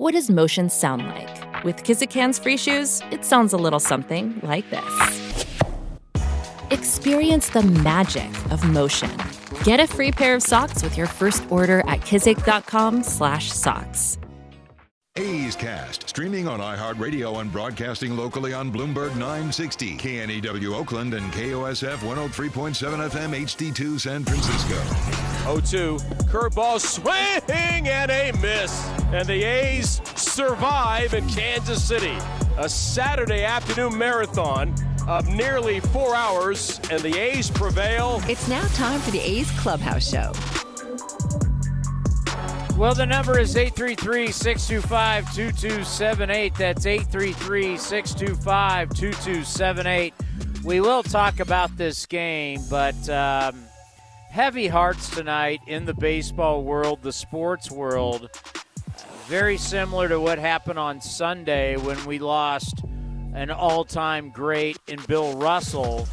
What does motion sound like? With Kizik hands free shoes, it sounds a little something like this. Experience the magic of motion. Get a free pair of socks with your first order at kizik.com/socks. A's Cast, streaming on iHeartRadio and broadcasting locally on Bloomberg 960, KNEW Oakland, and KOSF 103.7 FM HD2 San Francisco. 0 2, curveball swing and a miss. And the A's survive in Kansas City. A Saturday afternoon marathon of nearly four hours, and the A's prevail. It's now time for the A's Clubhouse Show. Well, the number is 833 625 2278. That's 833 625 2278. We will talk about this game, but um, heavy hearts tonight in the baseball world, the sports world. Very similar to what happened on Sunday when we lost an all time great in Bill Russell.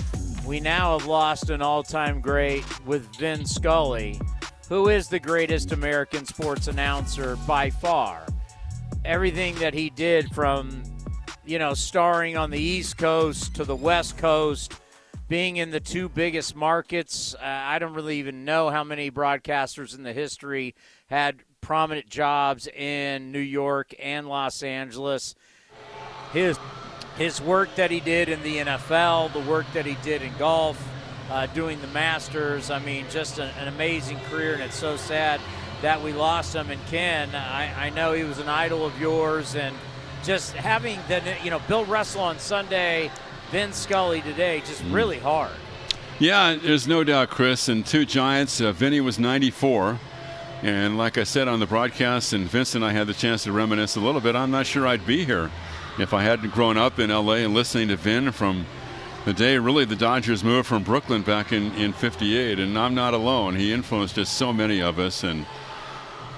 We now have lost an all time great with Vin Scully who is the greatest American sports announcer by far. Everything that he did from, you know, starring on the East Coast to the West Coast, being in the two biggest markets. Uh, I don't really even know how many broadcasters in the history had prominent jobs in New York and Los Angeles. His his work that he did in the NFL, the work that he did in golf, uh, doing the Masters. I mean, just an, an, amazing career, and it's so sad that we lost him. And Ken, I, I know he was an idol of yours, and just having the you know Bill Russell on Sunday, Vin Scully today, just mm. really hard. Yeah, there's no doubt, Chris. And two Giants. Uh, Vinny was 94. And like I said on the broadcast, and Vince and I had the chance to reminisce a little bit, I'm not sure I'd be here if I hadn't grown up in LA and listening to Vin from the day really the Dodgers moved from Brooklyn back in, in 58. And I'm not alone. He influenced just so many of us. And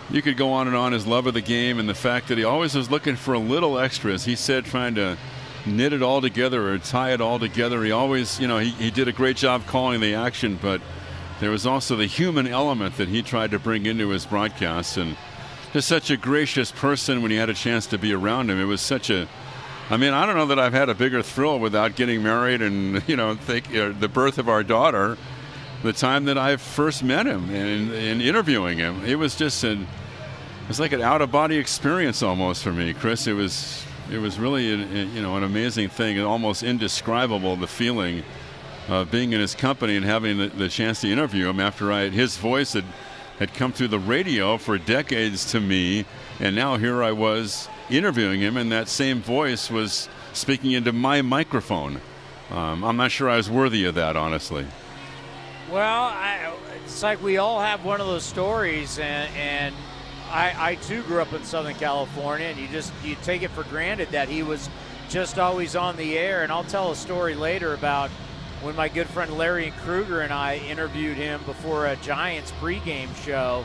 you could go on and on his love of the game and the fact that he always was looking for a little extra, as he said, trying to knit it all together or tie it all together. He always, you know, he, he did a great job calling the action, but there was also the human element that he tried to bring into his broadcasts. And just such a gracious person when he had a chance to be around him. It was such a I mean, I don't know that I've had a bigger thrill without getting married and you know think, uh, the birth of our daughter. The time that I first met him and, and interviewing him, it was just an it was like an out of body experience almost for me, Chris. It was it was really a, a, you know an amazing thing, and almost indescribable the feeling of being in his company and having the, the chance to interview him after I his voice had had come through the radio for decades to me, and now here I was interviewing him, and that same voice was speaking into my microphone. Um, I'm not sure I was worthy of that, honestly. Well, I, it's like we all have one of those stories, and, and I, I too grew up in Southern California, and you just you take it for granted that he was just always on the air. And I'll tell a story later about when my good friend Larry Krueger and I interviewed him before a Giants pregame show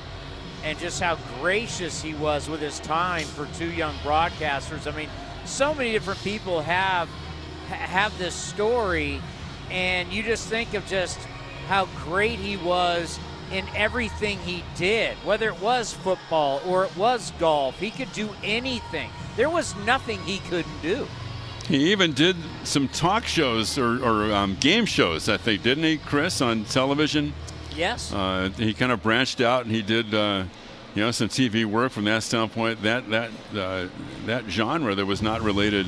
and just how gracious he was with his time for two young broadcasters. I mean, so many different people have have this story, and you just think of just how great he was in everything he did, whether it was football or it was golf. He could do anything. There was nothing he couldn't do. He even did some talk shows or, or um, game shows, I think, didn't he, Chris, on television? Yes. Uh, he kind of branched out and he did, uh, you know, some TV work from that standpoint. That that uh, that genre that was not related,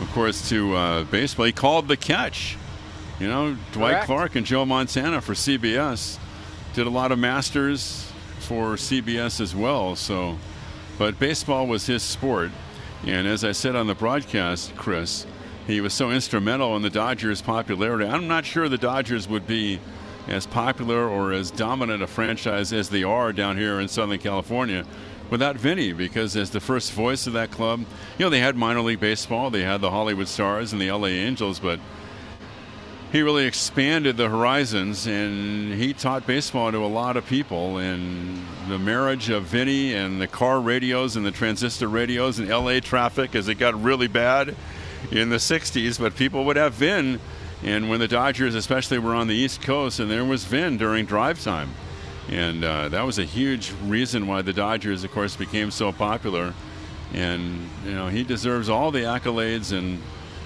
of course, to uh, baseball. He called the catch. You know, Dwight Correct. Clark and Joe Montana for CBS did a lot of Masters for CBS as well. So, but baseball was his sport, and as I said on the broadcast, Chris, he was so instrumental in the Dodgers' popularity. I'm not sure the Dodgers would be as popular or as dominant a franchise as they are down here in Southern California without Vinny because as the first voice of that club, you know, they had minor league baseball, they had the Hollywood Stars and the LA Angels, but he really expanded the horizons and he taught baseball to a lot of people and the marriage of Vinny and the car radios and the transistor radios and LA traffic as it got really bad in the 60s but people would have Vin and when the Dodgers, especially, were on the East Coast, and there was Vin during drive time. And uh, that was a huge reason why the Dodgers, of course, became so popular. And, you know, he deserves all the accolades and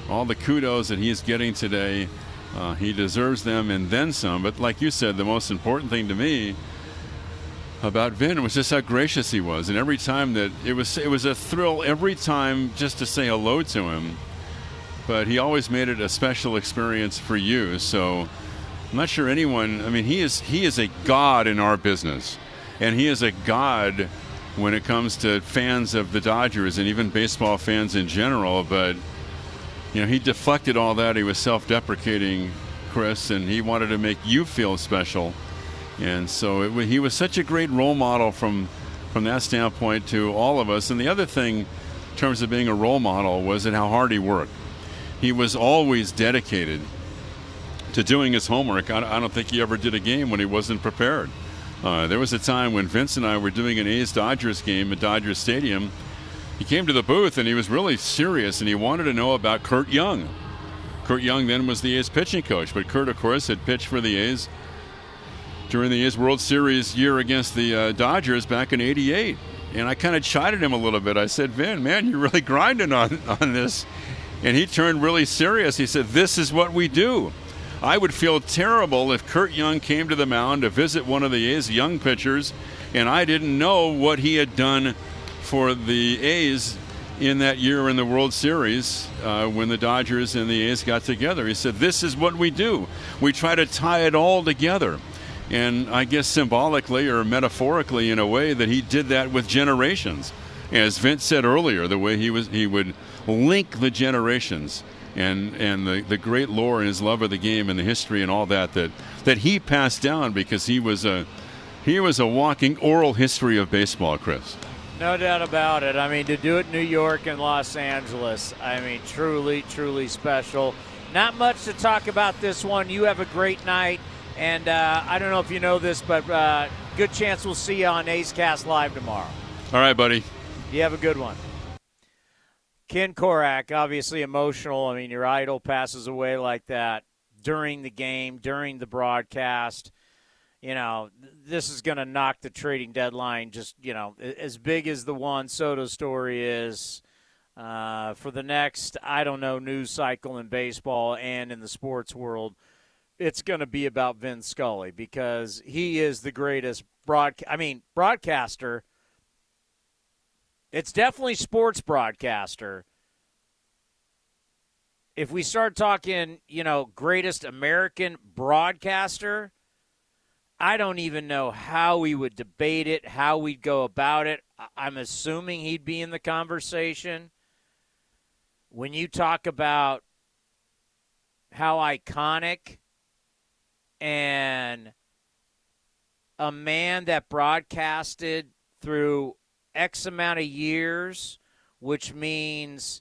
all the kudos that he's getting today. Uh, he deserves them and then some. But like you said, the most important thing to me about Vin was just how gracious he was. And every time that it was, it was a thrill every time just to say hello to him. But he always made it a special experience for you. So I'm not sure anyone. I mean, he is he is a god in our business, and he is a god when it comes to fans of the Dodgers and even baseball fans in general. But you know, he deflected all that. He was self-deprecating, Chris, and he wanted to make you feel special. And so it, he was such a great role model from from that standpoint to all of us. And the other thing, in terms of being a role model, was that how hard he worked. He was always dedicated to doing his homework. I, I don't think he ever did a game when he wasn't prepared. Uh, there was a time when Vince and I were doing an A's Dodgers game at Dodger Stadium he came to the booth and he was really serious and he wanted to know about Curt Young. Curt Young then was the A's pitching coach, but Curt, of course, had pitched for the A's during the A's World Series year against the uh, Dodgers back in '88. And I kind of chided him a little bit. I said, "Vin, man, you're really grinding on on this." And he turned really serious. He said, "This is what we do." I would feel terrible if Curt Young came to the mound to visit one of the A's young pitchers, and I didn't know what he had done for the A's in that year in the World Series uh, when the Dodgers and the A's got together. He said, This is what we do. We try to tie it all together. And I guess symbolically or metaphorically, in a way, that he did that with generations. As Vince said earlier, the way he was, he would link the generations and and the, the great lore and his love of the game and the history and all that that that he passed down because he was a he was a walking oral history of baseball, Chris. No doubt about it. I mean, to do it in New York and Los Angeles, I mean, truly, truly special. Not much to talk about this one. You have a great night. And uh, I don't know if you know this, but uh, good chance we'll see you on A's Cast Live tomorrow. All right, buddy. You have a good one. Ken Korach, obviously emotional. I mean, your idol passes away like that during the game, during the broadcast you know, this is going to knock the trading deadline just, you know, as big as the Juan Soto story is uh, for the next, I don't know, news cycle in baseball and in the sports world. It's going to be about Vin Scully because he is the greatest broad. I mean, broadcaster. It's definitely sports broadcaster. If we start talking, you know, greatest American broadcaster, I don't even know how we would debate it, how we'd go about it. I'm assuming he'd be in the conversation. When you talk about how iconic and a man that broadcasted through X amount of years, which means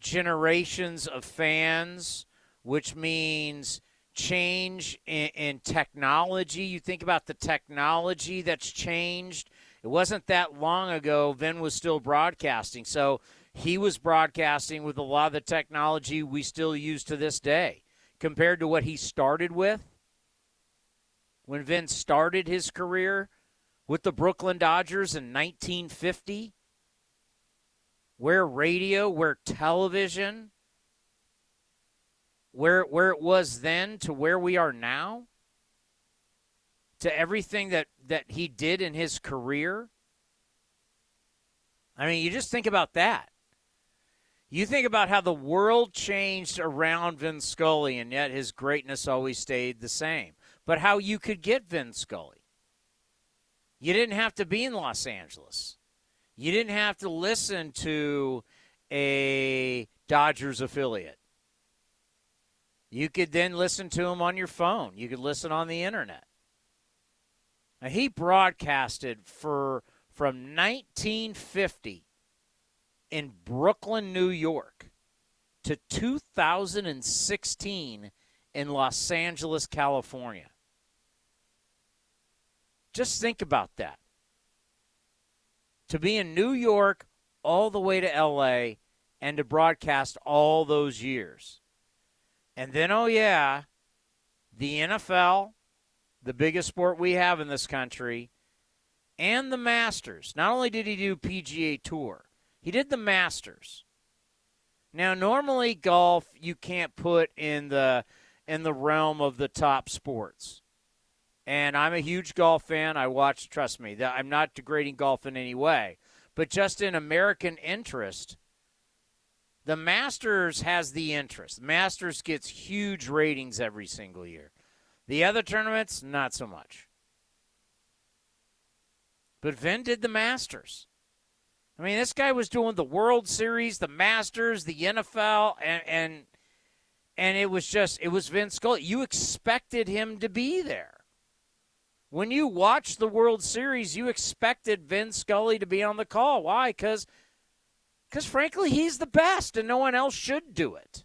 generations of fans, which means change in, in, technology. You think about the technology that's changed. It wasn't that long ago, Vin was still broadcasting. So he was broadcasting with a lot of the technology we still use to this day compared to what he started with. When Vin started his career with the Brooklyn Dodgers in 1950, where radio, where television, where where it was then to where we are now to everything that that he did in his career i mean you just think about that you think about how the world changed around Vin Scully, and yet his greatness always stayed the same. But how you could get Vin Scully. You didn't have to be in Los Angeles. You didn't have to listen to a Dodgers affiliate. You could then listen to him on your phone. You could listen on the internet. Now, he broadcasted for from 1950 in Brooklyn, New York, to 2016 in Los Angeles, California. Just think about that. To be in New York all the way to LA and to broadcast all those years. And then, oh, yeah, the NFL, the biggest sport we have in this country, and the Masters. Not only did he do PGA Tour, He did the Masters. Now, normally golf you can't put in the in the realm of the top sports. And I'm a huge golf fan. I watch, trust me, I'm not degrading golf in any way. But just in American interest, the Masters has the interest. Masters gets huge ratings every single year. The other tournaments, not so much. But Vin did the Masters. I mean, this guy was doing the World Series, the Masters, the NFL, and and and it was just it was Vin Scully. You expected him to be there. When you watched the World Series, you expected Vin Scully to be on the call. Why? Because because frankly, he's the best, and no one else should do it.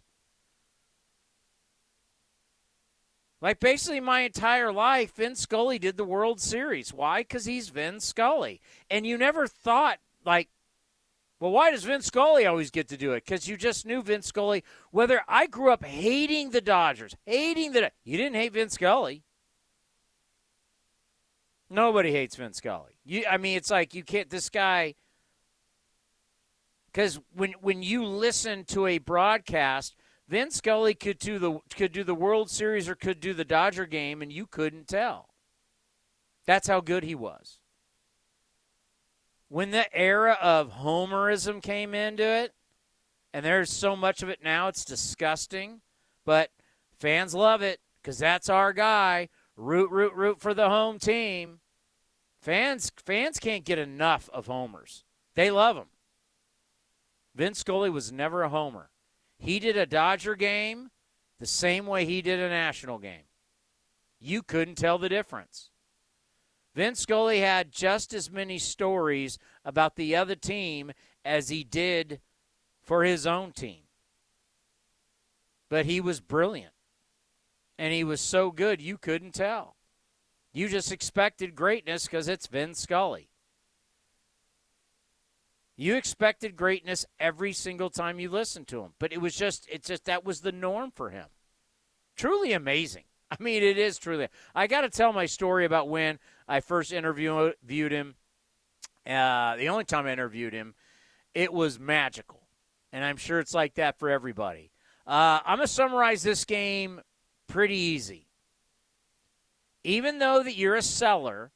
Like basically my entire life, Vin Scully did the World Series. Why? Because he's Vin Scully. And you never thought, like, well, why does Vin Scully always get to do it? Because you just knew Vin Scully. Whether I grew up hating the Dodgers, hating the. You didn't hate Vin Scully. Nobody hates Vin Scully. You, I mean, it's like you can't. This guy. Because when when you listen to a broadcast, Vin Scully could do the could do the World Series or could do the Dodger game, and you couldn't tell. That's how good he was when the era of homerism came into it, and there's so much of it now, it's disgusting. But fans love it because that's our guy. Root, root, root for the home team. Fans, fans can't get enough of homers. They love him. Vince Scully was never a homer. He did a Dodger game the same way he did a national game. You couldn't tell the difference. Vince Scully had just as many stories about the other team as he did for his own team. But he was brilliant. And he was so good you couldn't tell. You just expected greatness because it's Vince Scully. You expected greatness every single time you listened to him. But it was just, it's just, that was the norm for him. Truly amazing. I mean, it is truly. I got to tell my story about when I first interviewed him. Uh, the only time I interviewed him, it was magical, and I'm sure it's like that for everybody. Uh, I'm gonna summarize this game pretty easy. Even though that you're a seller,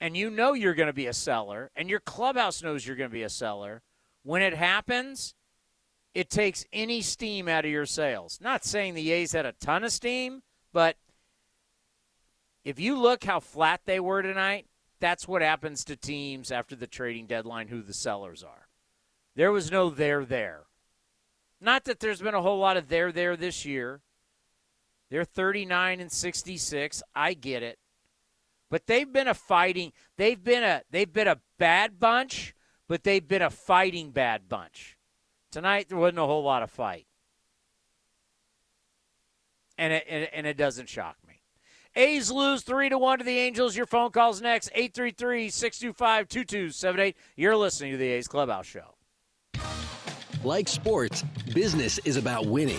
and you know you're going to be a seller, and your clubhouse knows you're going to be a seller, when it happens, it takes any steam out of your sales. Not saying the A's had a ton of steam, but if you look how flat they were tonight, that's what happens to teams after the trading deadline who the sellers are. There was no there there. Not that there's been a whole lot of there there this year. They're 39 and 66. I get it. But they've been a fighting, they've been a they've been a bad bunch, but they've been a fighting bad bunch. Tonight there wasn't a whole lot of fight. And it, and, and it doesn't shock me. A's lose 3 to 1 to the Angels. Your phone calls next 833-625-2278. You're listening to the A's Clubhouse show. Like sports, business is about winning.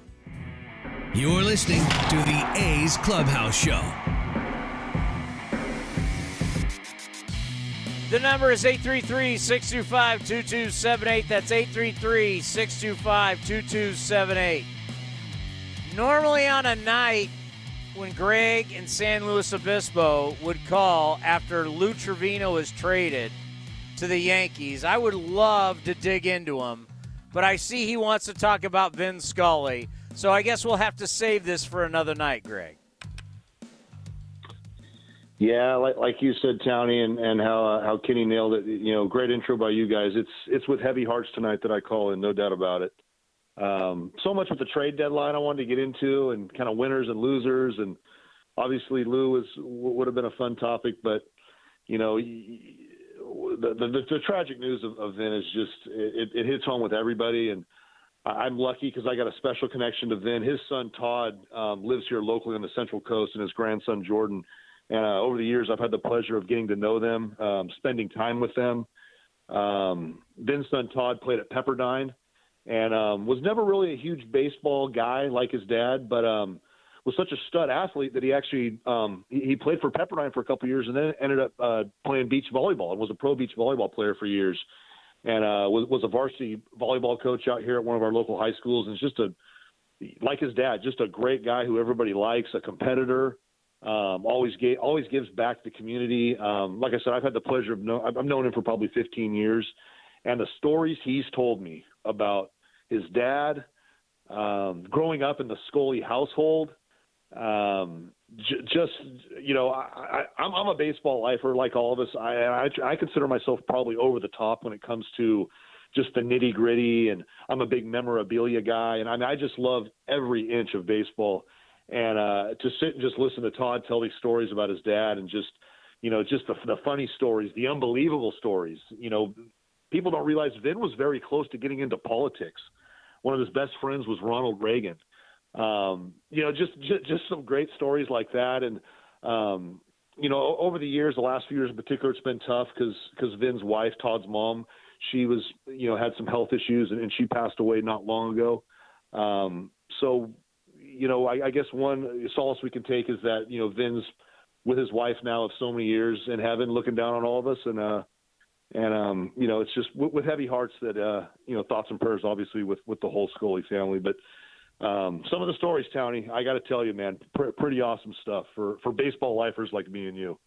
You're listening to the A's Clubhouse Show. The number is 833 625 2278. That's 833 625 2278. Normally on a night when Greg and San Luis Obispo would call after Lou Trivino is traded to the Yankees, I would love to dig into him, but I see he wants to talk about Vin Scully. So I guess we'll have to save this for another night, Greg. Yeah, like, like you said, Townie, and, and how uh, how Kenny nailed it. You know, great intro by you guys. It's it's with heavy hearts tonight that I call in, no doubt about it. Um, so much with the trade deadline I wanted to get into, and kind of winners and losers, and obviously Lou was would have been a fun topic, but you know, the the, the, tragic news of, of Vin is just it, it hits home with everybody, and I'm lucky because I got a special connection to Vin. His son Todd um, lives here locally on the Central Coast, and his grandson Jordan and uh, over the years, I've had the pleasure of getting to know them, um, spending time with them. Um, Vin's son Todd played at Pepperdine and um, was never really a huge baseball guy like his dad, but um, was such a stud athlete that he actually um, he, he played for Pepperdine for a couple years and then ended up uh, playing beach volleyball and was a pro beach volleyball player for years and uh, was, was a varsity volleyball coach out here at one of our local high schools and just a like his dad, just a great guy who everybody likes, a competitor. Um, always always gives back to the community. Um, like I said, I've had the pleasure of know I've known him for probably 15 years, and the stories he's told me about his dad, um, growing up in the Scully household, um, j- just you know, I, I, I'm, I'm a baseball lifer like all of us. I, I I consider myself probably over the top when it comes to just the nitty gritty, and I'm a big memorabilia guy, and I mean I just love every inch of baseball and uh, to sit and just listen to Todd tell these stories about his dad and just you know just the, the funny stories, the unbelievable stories. You know, people don't realize Vin was very close to getting into politics. One of his best friends was Ronald Reagan. Um, you know, just, just just some great stories like that, and um, you know, over the years, the last few years in particular, it's been tough because because Vin's wife, Todd's mom, she was you know had some health issues and, and she passed away not long ago. Um, so you know, I, I guess one solace we can take is that you know Vin's with his wife now of so many years in heaven, looking down on all of us, and uh, and um, you know, it's just with, with heavy hearts that uh, you know, thoughts and prayers, obviously, with with the whole Scully family, but. Um, some of the stories, Townie, I got to tell you, man, pr- pretty awesome stuff for, for baseball lifers like me and you.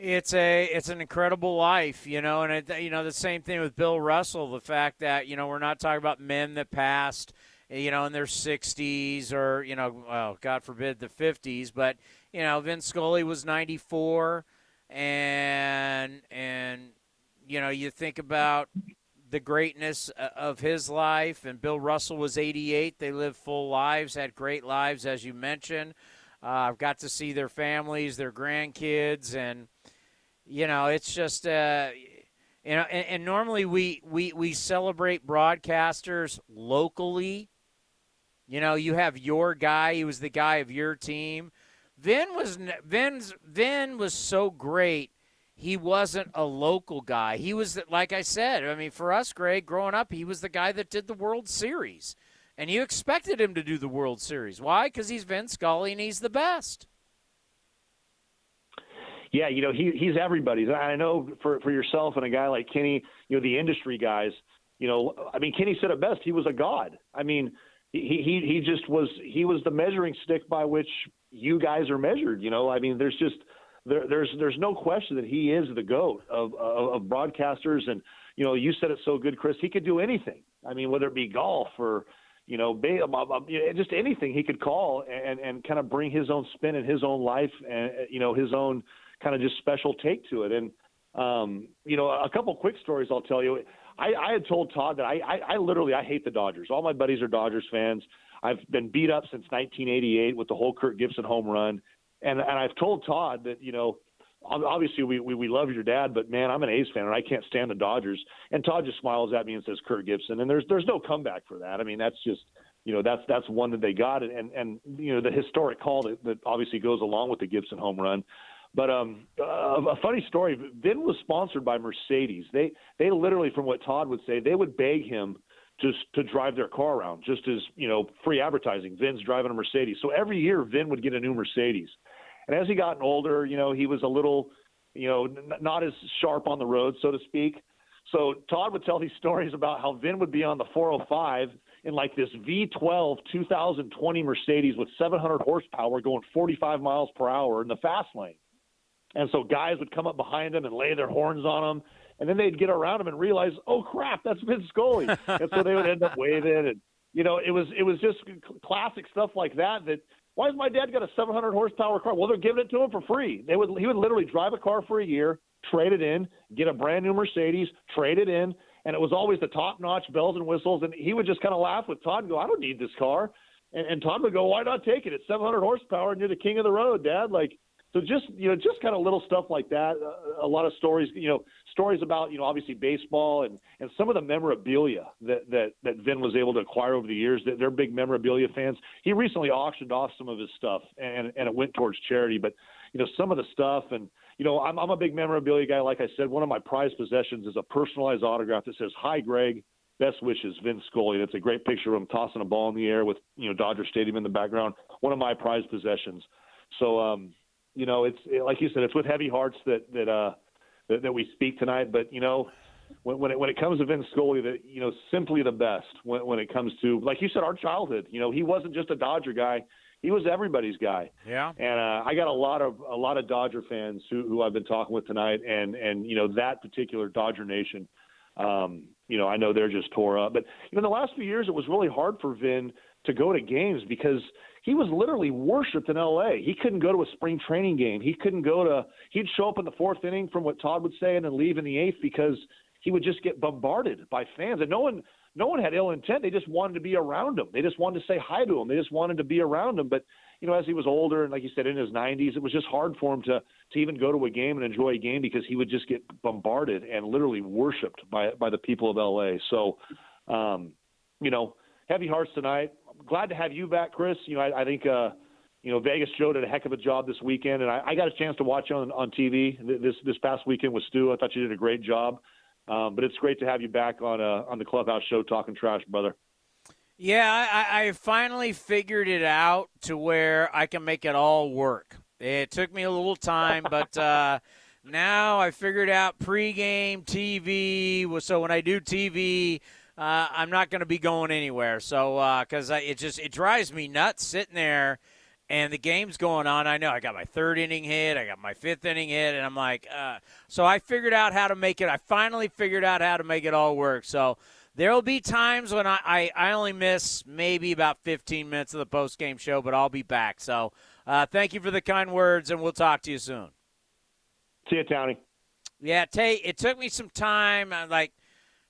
It's a it's an incredible life, you know, and it, you know the same thing with Bill Russell. The fact that you know we're not talking about men that passed, you know, in their 60s or, you know, well, God forbid the 50s, but, you know, Vince Scully was 94 and and you know, you think about the greatness uh, of his life and Bill Russell was 88. They lived full lives, had great lives as you mentioned. Uh, I've got to see their families, their grandkids and you know, it's just uh you know, and, and, normally we, we, we celebrate broadcasters locally you know, you have your guy. He was the guy of your team. Vin was Vin's Vin was so great. He wasn't a local guy. He was like I said. I mean, for us, Greg, growing up, he was the guy that did the World Series, and you expected him to do the World Series. Why? Because he's Vin Scully and he's the best. Yeah, you know he he's everybody's. I know for for yourself and a guy like Kenny, you know the industry guys. You know, I mean, Kenny said it best. He was a god. I mean, he he he just was he was the measuring stick by which you guys are measured. You know, I mean, there's just there, there's there's no question that he is the goat of, of, of broadcasters, and you know, you said it so good, Chris. He could do anything. I mean, whether it be golf or you know, um, um, um, just anything he could call and and kind of bring his own spin in his own life and you know his own kind of just special take to it. And um, you know, a couple quick stories I'll tell you. I, I had told Todd that I, I, I literally I hate the Dodgers. All my buddies are Dodgers fans. I've been beat up since 1988 with the whole Kirk Gibson home run, and and I've told Todd that you know obviously we, we we love your dad, but man, I'm an A's fan and I can't stand the Dodgers. And Todd just smiles at me and says Kirk Gibson, and there's there's no comeback for that. I mean, that's just you know that's that's one that they got, and and you know the historic call that, that obviously goes along with the Gibson home run. But um, uh, a funny story. Vin was sponsored by Mercedes. They they literally, from what Todd would say, they would beg him just to drive their car around, just as you know, free advertising. Vin's driving a Mercedes, so every year Vin would get a new Mercedes. And as he got older, you know, he was a little, you know, n- not as sharp on the road, so to speak. So Todd would tell these stories about how Vin would be on the 405 in like this V12 2020 Mercedes with 700 horsepower going 45 miles per hour in the fast lane. And so guys would come up behind him and lay their horns on him. and then they'd get around him and realize, oh crap, that's Vin Scully, and so they would end up waving, and you know, it was it was just classic stuff like that. That why has my dad got a 700 horsepower car? Well, they're giving it to him for free. They would he would literally drive a car for a year, trade it in, get a brand new Mercedes, trade it in, and it was always the top notch bells and whistles. And he would just kind of laugh with Todd and go, I don't need this car. And, and Todd would go, Why not take it? It's 700 horsepower and you're the king of the road, Dad. Like so just you know just kind of little stuff like that uh, a lot of stories you know stories about you know obviously baseball and and some of the memorabilia that that that Vin was able to acquire over the years. That they're big memorabilia fans. He recently auctioned off some of his stuff and and it went towards charity. But you know some of the stuff and you know I'm I'm a big memorabilia guy. Like I said one of my prized possessions is a personalized autograph that says hi Greg best wishes Vin Scully. That's a great picture of him tossing a ball in the air with you know Dodger Stadium in the background. One of my prized possessions. So um you know, it's like you said, it's with heavy hearts that that uh, that, that we speak tonight. But you know, when when it, when it comes to Vin Scully, that you know, simply the best. When when it comes to, like you said, our childhood. You know, he wasn't just a Dodger guy; he was everybody's guy. Yeah. And uh, I got a lot of a lot of Dodger fans who who I've been talking with tonight, and and you know that particular Dodger Nation. Um, you know, I know they're just tore up. But you know, in the last few years, it was really hard for Vin to go to games because he was literally worshipped in LA. He couldn't go to a spring training game. He couldn't go to he'd show up in the fourth inning from what Todd would say and then leave in the eighth because he would just get bombarded by fans. And no one no one had ill intent. They just wanted to be around him. They just wanted to say hi to him. They just wanted to be around him. But you know, as he was older and like you said in his 90s, it was just hard for him to to even go to a game and enjoy a game because he would just get bombarded and literally worshipped by by the people of LA. So, um, you know, heavy hearts tonight glad to have you back, Chris. You know, I, I think uh, you know Vegas Joe did a heck of a job this weekend, and I, I got a chance to watch you on on TV this this past weekend with Stu. I thought you did a great job. Um, but it's great to have you back on uh, on the clubhouse show talking trash, brother. Yeah, I, I finally figured it out to where I can make it all work. It took me a little time, but uh, now I figured out pregame TV. So when I do TV, uh, I'm not going to be going anywhere. So because uh, it just it drives me nuts sitting there, and the game's going on. I know I got my third inning hit, I got my fifth inning hit, and I'm like, uh, so I figured out how to make it. I finally figured out how to make it all work. So. There will be times when I, I, I, only miss maybe about 15 minutes of the post game show, but I'll be back. So uh, thank you for the kind words, and we'll talk to you soon. See you, Tony. Yeah, Tate, it took me some time. Like,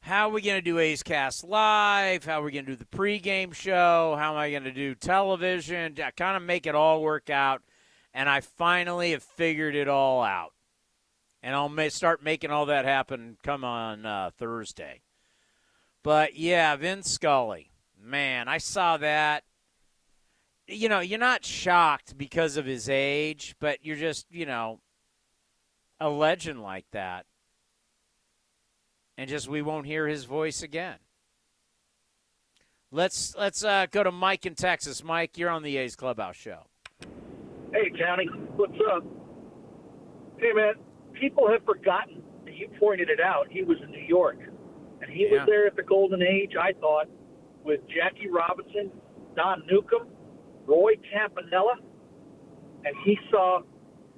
how are we going to do A's Cast Live? How are we going to do the pregame show? How am I going to do television? I kind of make it all work out. And I finally have figured it all out. And I'll start making all that happen come on uh, Thursday. But yeah, Vin Scully. Man, I saw that. You know, you're not shocked because of his age, but you're just, you know, a legend like that and just we won't hear his voice again. Let's let's uh, go to Mike in Texas. Mike, you're on the A's Clubhouse show. Hey, Tony, what's up? Hey, man, people have forgotten. You pointed it out. He was in New York, and he yeah. was there at the golden age. I thought with Jackie Robinson, Don Newcombe, Roy Campanella, and he saw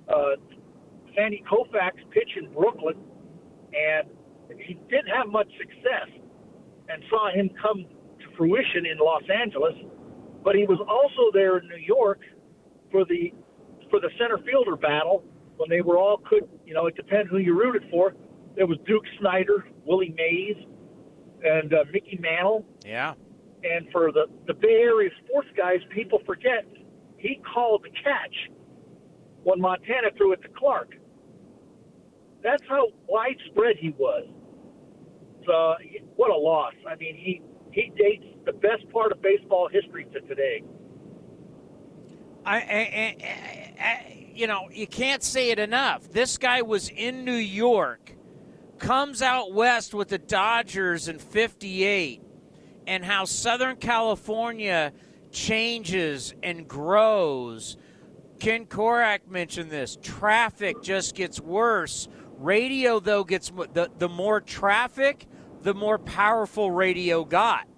uh, Sandy Koufax pitch in Brooklyn, and he didn't have much success and saw him come to fruition in Los Angeles, but he was also there in New York for the for the center fielder battle when they were all could you know it depends who you rooted for. There was Duke Snider, Willie Mays, and uh, Mickey Mantle. Yeah. And for the the Bay Area sports guys, people forget he called the catch when Montana threw it to Clark. That's how widespread he was. Uh, what a loss. I mean, he he dates the best part of baseball history to today. I, I, I, I, you know, you can't say it enough. This guy was in New York, comes out west with the Dodgers in '58, and how Southern California changes and grows. Ken Korach mentioned this. Traffic just gets worse. Radio, though, gets the, the more traffic, the more powerful radio got.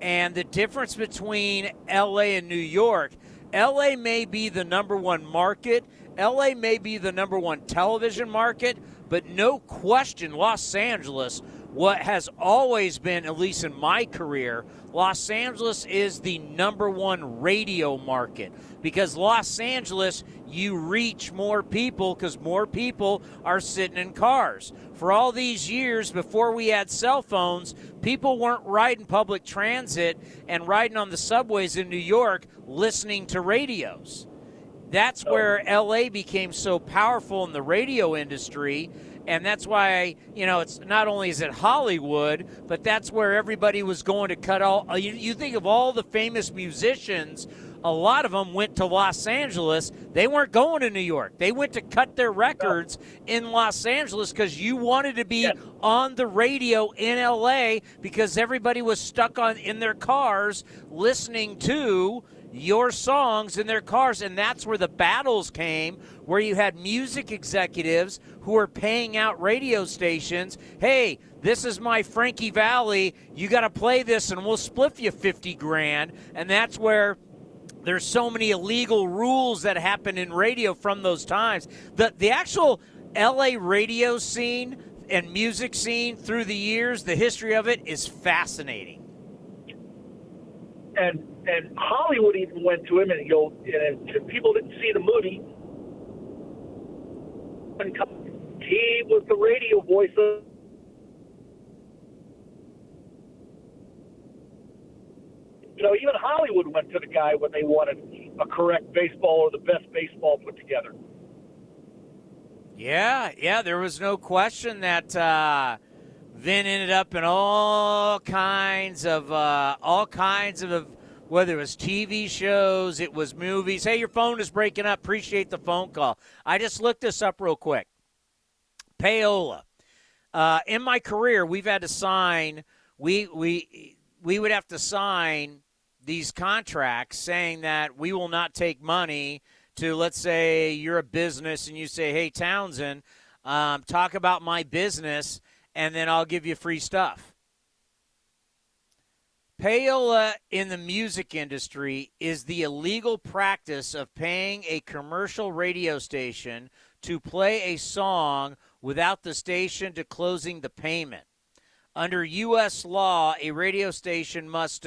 And the difference between LA and New York, LA may be the number one market, LA may be the number one television market, but no question, Los Angeles, what has always been, at least in my career, Los Angeles is the number one radio market because Los Angeles, you reach more people because more people are sitting in cars. For all these years before we had cell phones, people weren't riding public transit and riding on the subways in New York listening to radios. That's oh. where LA became so powerful in the radio industry and that's why you know it's not only is it Hollywood, but that's where everybody was going to cut all. You, you think of all the famous musicians a lot of them went to Los Angeles. They weren't going to New York. They went to cut their records in Los Angeles because you wanted to be on the radio in LA because everybody was stuck on in their cars listening to your songs in their cars and that's where the battles came where you had music executives who were paying out radio stations hey this is my Frankie Valli. you got to play this and we'll split you 50 grand and that's where there's so many illegal rules that happen in radio from those times. The the actual LA radio scene and music scene through the years, the history of it is fascinating. And and Hollywood even went to him, and you know, and people didn't see the movie. And He was the radio voice of you know, even Hollywood went to the guy when they wanted a correct baseball or the best baseball put together. Yeah, yeah, there was no question that uh, Vin ended up in all kinds of uh, all kinds of whether it was TV shows, it was movies. Hey, your phone is breaking up. Appreciate the phone call. I just looked this up real quick. Payola. Uh, in my career, we've had to sign. We we we would have to sign these contracts saying that we will not take money to, let's say, you're a business and you say, hey, Townsend, um, talk about my business and then I'll give you free stuff. Payola in the music industry is the illegal practice of paying a commercial radio station to play a song without the station disclosing the payment. Under U.S. law, a radio station must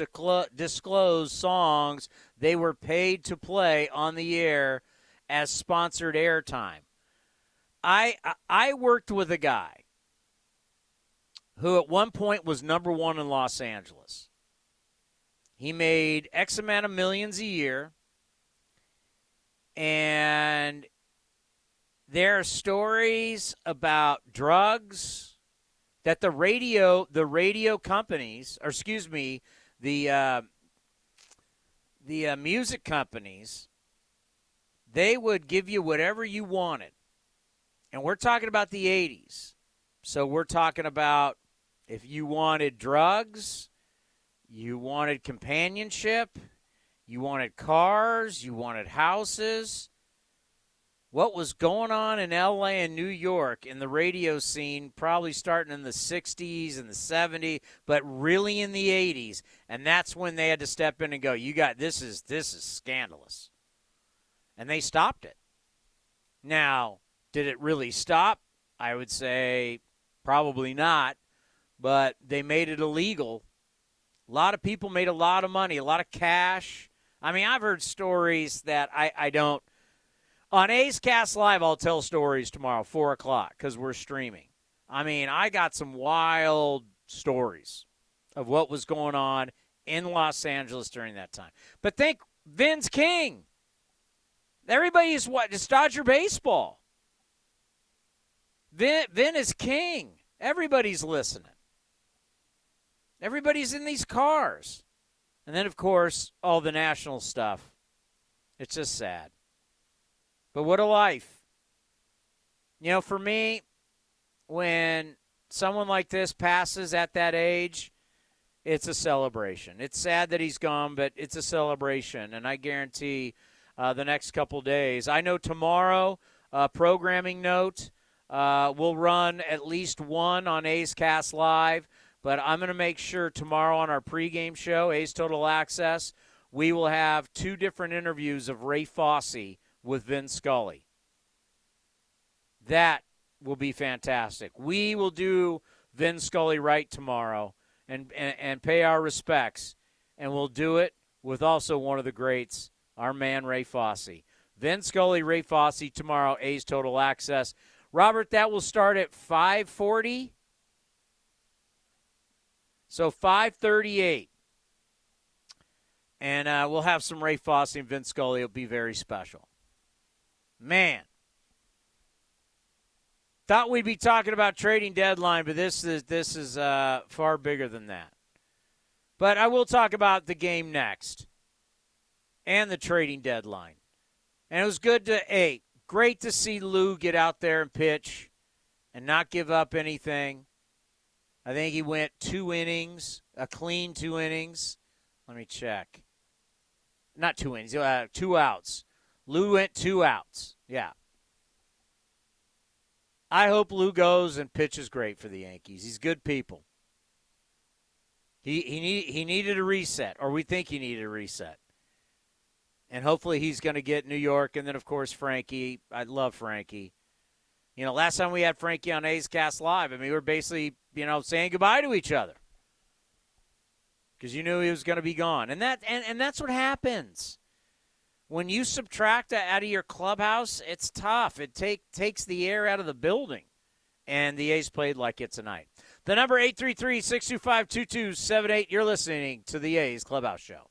disclose songs they were paid to play on the air as sponsored airtime. I I worked with a guy who at one point was number one in Los Angeles. He made X amount of millions a year, and there are stories about drugs that the radio the radio companies or excuse me the uh, the uh, music companies they would give you whatever you wanted. And we're talking about the 80s so we're talking about if you wanted drugs you wanted companionship you wanted cars you wanted houses what was going on in LA and New York in the radio scene, probably starting in the 60s and the 70s, but really in the 80s. And that's when they had to step in and go, You got this is this is scandalous. And they stopped it. Now, did it really stop? I would say probably not, but they made it illegal. A lot of people made a lot of money, a lot of cash. I mean, I've heard stories that I, I don't on A's Cast Live, I'll tell stories tomorrow, 4 o'clock, because we're streaming. I mean, I got some wild stories of what was going on in Los Angeles during that time. But think Vin's King. Everybody's what? It's Dodger baseball. Vin, Vin is king. Everybody's listening. Everybody's in these cars. And then, of course, all the national stuff. It's just sad. But what a life. You know, for me, when someone like this passes at that age, it's a celebration. It's sad that he's gone, but it's a celebration. And I guarantee uh, the next couple days. I know tomorrow, uh, programming note, uh, we'll run at least one on A's Cast Live. But I'm going to make sure tomorrow on our pregame show, A's Total Access, we will have two different interviews of Ray Fosse with Vin Scully. That will be fantastic. We will do Vin Scully right tomorrow and, and, and pay our respects, and we'll do it with also one of the greats, our man Ray Fosse. Vin Scully, Ray Fosse tomorrow, A's Total Access. Robert, that will start at 540. So 538. And uh, we'll have some Ray Fosse and Vince Scully. It'll be very special. Man. Thought we'd be talking about trading deadline, but this is this is uh, far bigger than that. But I will talk about the game next and the trading deadline. And it was good to hey, great to see Lou get out there and pitch and not give up anything. I think he went two innings, a clean two innings. Let me check. Not two innings, uh, two outs. Lou went two outs. Yeah. I hope Lou goes and pitches great for the Yankees. He's good people. He he need, he needed a reset, or we think he needed a reset. And hopefully he's going to get New York, and then of course Frankie. I love Frankie. You know, last time we had Frankie on A's Cast Live, I mean, we were basically you know saying goodbye to each other because you knew he was going to be gone, and that and, and that's what happens when you subtract out of your clubhouse, it's tough. It take takes the air out of the building. And the A's played like it tonight. The number 833-625-2278. You're listening to the A's Clubhouse Show.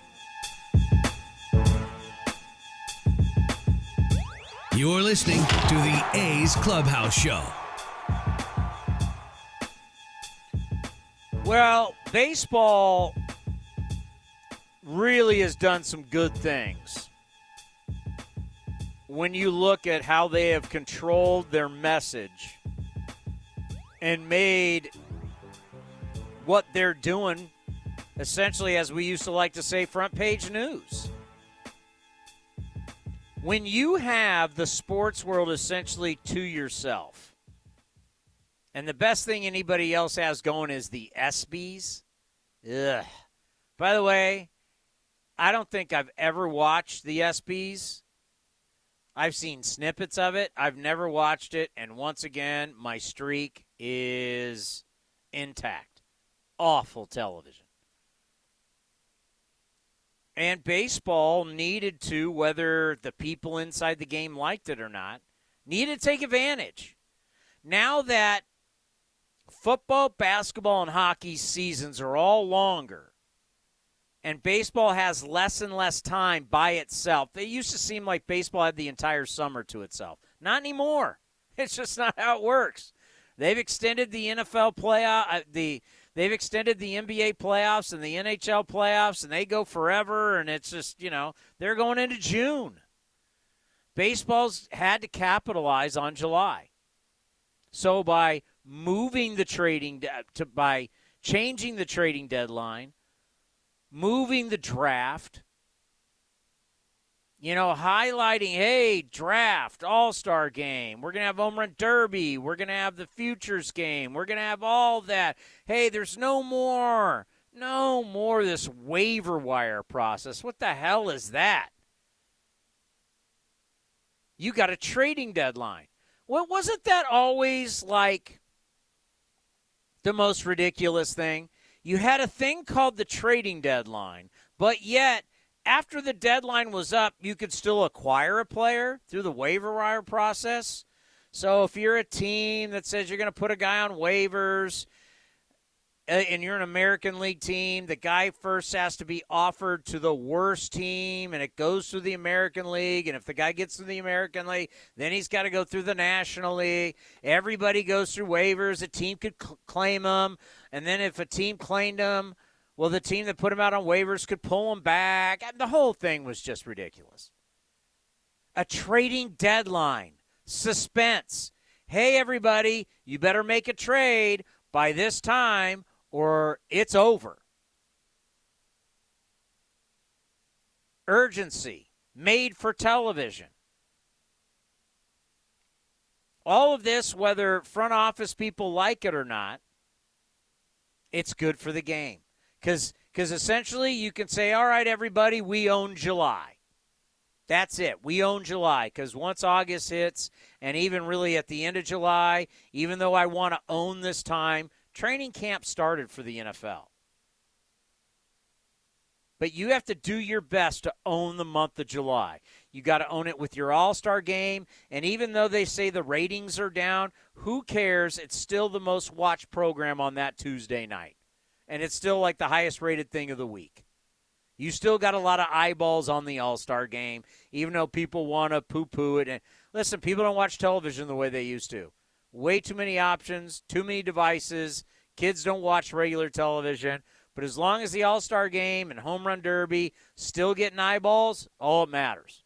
You're listening to the A's Clubhouse Show. Well, baseball really has done some good things. When you look at how they have controlled their message and made what they're doing essentially, as we used to like to say, front page news when you have the sports world essentially to yourself, and the best thing anybody else has going is the ESPYs. Ugh. By the way, I don't think I've ever watched the ESPYs. I've seen snippets of it. I've never watched it. And once again, my streak is intact. Awful television. And baseball needed to, whether the people inside the game liked it or not, needed to take advantage. Now that football, basketball, and hockey seasons are all longer, and baseball has less and less time by itself. It used to seem like baseball had the entire summer to itself. Not anymore. It's just not how it works. They've extended the NFL playoff, uh, the they've extended the NBA playoffs and the NHL playoffs, and they go forever. And it's just you know they're going into June. Baseball's had to capitalize on July. So by moving the trading de- to by changing the trading deadline, moving the draft, you know, highlighting, hey, draft, all star game. We're going to have home run derby. We're going to have the futures game. We're going to have all that. Hey, there's no more, no more this waiver wire process. What the hell is that? You got a trading deadline. Well, wasn't that always like the most ridiculous thing? You had a thing called the trading deadline, but yet after the deadline was up, you could still acquire a player through the waiver wire process. So if you're a team that says you're going to put a guy on waivers uh, and you're an American League team, the guy first has to be offered to the worst team and it goes through the American League. And if the guy gets to the American League, then he's got to go through the National League. Everybody goes through waivers. A team could cl- claim them. And then if a team claimed them, well, the team that put him out on waivers could pull him back. And the whole thing was just ridiculous. A trading deadline, suspense. Hey, everybody, you better make a trade by this time or it's over. Urgency, made for television. All of this, whether front office people like it or not, it's good for the game because because essentially you can say, all right, everybody, we own July. That's it. We own July because once August hits, and even really at the end of July, even though I want to own this time, training camp started for the NFL. But you have to do your best to own the month of July. You got to own it with your All Star game. And even though they say the ratings are down, who cares? It's still the most watched program on that Tuesday night and it's still like the highest rated thing of the week. You still got a lot of eyeballs on the All Star game, even though people want to poo poo it. And listen, people don't watch television the way they used to. Way too many options, too many devices. Kids don't watch regular television. But as long as the All Star game and Home Run Derby still getting eyeballs, all it matters.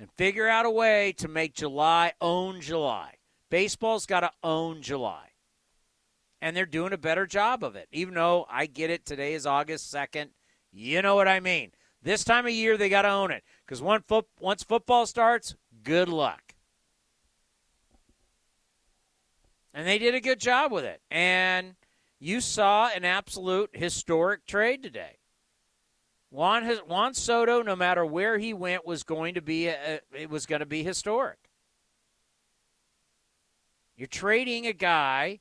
And figure out a way to make July own July. Baseball's got to own July and they're doing a better job of it. Even though I get it, today is August 2nd. You know what I mean. This time of year, they got to own it because foot, once football starts, good luck. And they did a good job with it. And you saw an absolute historic trade today. Juan, Juan Soto, no matter where he went, was going to be a, it was going to be historic. You're trading a guy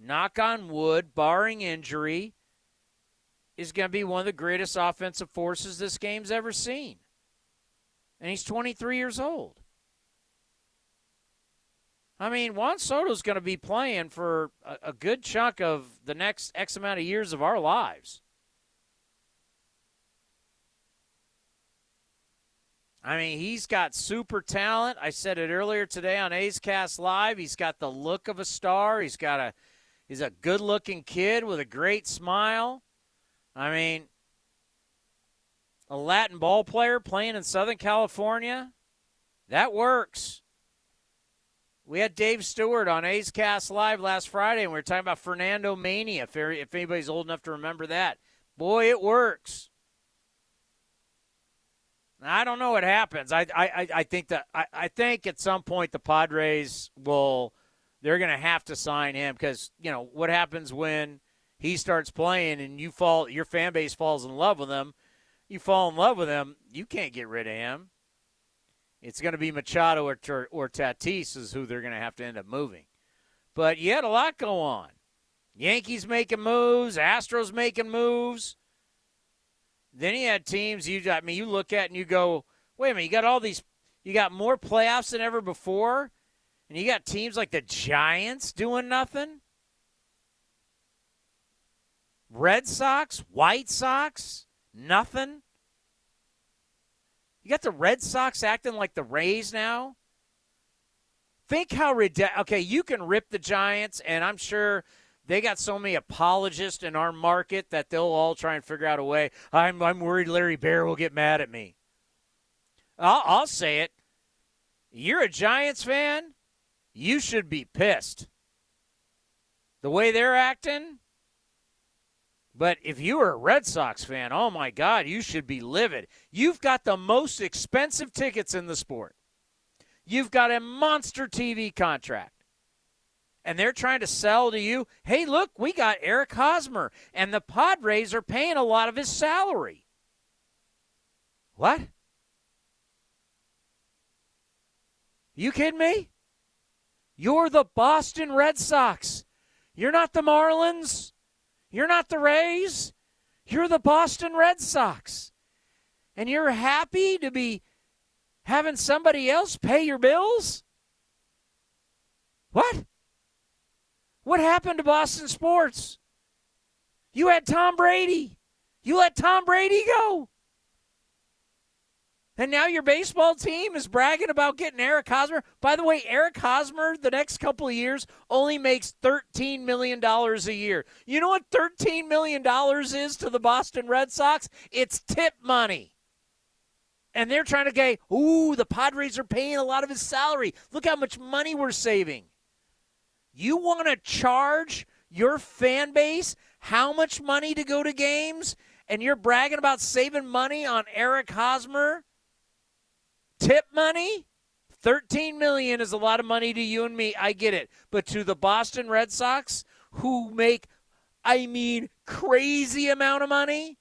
knock on wood, barring injury, is going to be one of the greatest offensive forces this game's ever seen. And he's 23 years old. I mean, Juan Soto's going to be playing for a, a, good chunk of the next X amount of years of our lives. I mean, he's got super talent. I said it earlier today on A's Cast Live. He's got the look of a star. He's got a He's a good looking kid with a great smile. I mean, a Latin ball player playing in Southern California. That works. We had Dave Stewart on A's Cast Live last Friday, and we were talking about Fernando Mania, if, anybody's old enough to remember that. Boy, it works. I don't know what happens. I, I, I think that I, I think at some point the Padres will they're going to have to sign him because you know what happens when he starts playing and you fall, your fan base falls in love with him. You fall in love with him, you can't get rid of him. It's going to be Machado or, or Tatis is who they're going to have to end up moving. But you had a lot go on. Yankees making moves, Astros making moves. Then you had teams you got I mean you look at and you go, wait a minute, you got all these you got more playoffs than ever before, and you got teams like the Giants doing nothing. Red Sox, White Sox, nothing. You got the Red Sox acting like the Rays now. Think how ridiculous. Okay, you can rip the Giants, and I'm sure they got so many apologists in our market that they'll all try and figure out a way. I'm, I'm worried Larry Baer will get mad at me. I'll, I'll say it. You're a Giants fan, you should be pissed. The way they're acting. But if you were a Red Sox fan, oh my God, you should be livid. You've got the most expensive tickets in the sport. You've got a monster TV contract and they're trying to sell to you, hey, look, we got Eric Hosmer, and the Padres are paying a lot of his salary. What? You kidding me? You're the Boston Red Sox. You're not the Marlins. You're not the Rays. You're the Boston Red Sox. And you're happy to be having somebody else pay your bills? What? What happened to Boston sports? You had Tom Brady. You let Tom Brady go. And now your baseball team is bragging about getting Eric Hosmer. By the way, Eric Hosmer, the next couple of years, only makes $13 million a year. You know what $13 million is to the Boston Red Sox? It's tip money. And they're trying to get, ooh, the Padres are paying a lot of his salary. Look how much money we're saving. You want to charge your fan base how much money to go to games, and you're bragging about saving money on Eric Hosmer? Tip money? 13 million is a lot of money to you and me. I get it. But to the Boston Red Sox who make I mean crazy amount of money,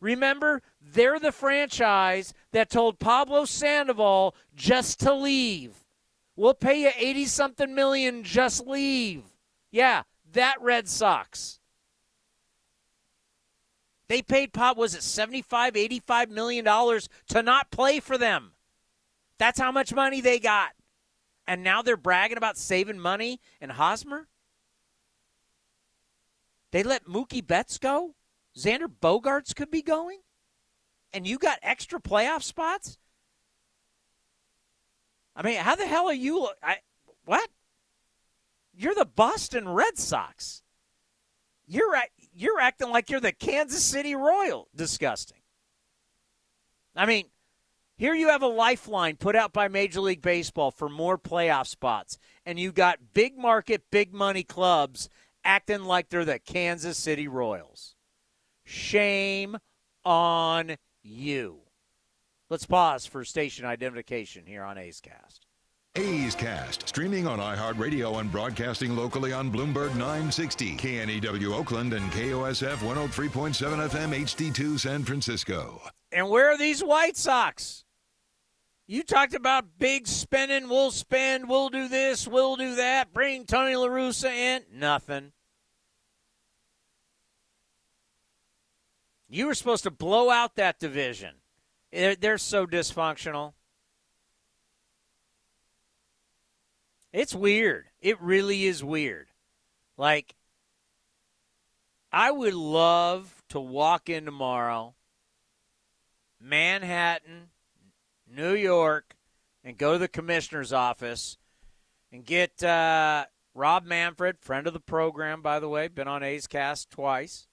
remember they're the franchise that told Pablo Sandoval just to leave. We'll pay you 80 something million, just leave. Yeah, that Red Sox. They paid Pop, was it 75, 85 million dollars to not play for them. That's how much money they got. And now they're bragging about saving money in Hosmer? They let Mookie Betts go? Xander Bogaerts could be going? And you got extra playoff spots? I mean, how the hell are you? I, what? You're the Boston Red Sox. You're you're acting like you're the Kansas City Royal. Disgusting. I mean, here you have a lifeline put out by Major League Baseball for more playoff spots, and you got big market, big money clubs acting like they're the Kansas City Royals. Shame on you. Let's pause for station identification here on A's Cast. A's Cast, streaming on iHeartRadio and broadcasting locally on Bloomberg 960, KNEW Oakland, and KOSF 103.7 FM HD2 San Francisco. And where are these White Sox? You talked about big spending. We'll spend. We'll do this. We'll do that. Bring Tony La Russa in. Nothing. You were supposed to blow out that division. They're, so dysfunctional. It's weird. It really is weird. Like, I would love to walk in tomorrow, Manhattan, New York, and go to the commissioner's office and get uh, Rob Manfred, friend of the program, by the way, been on A's Cast twice.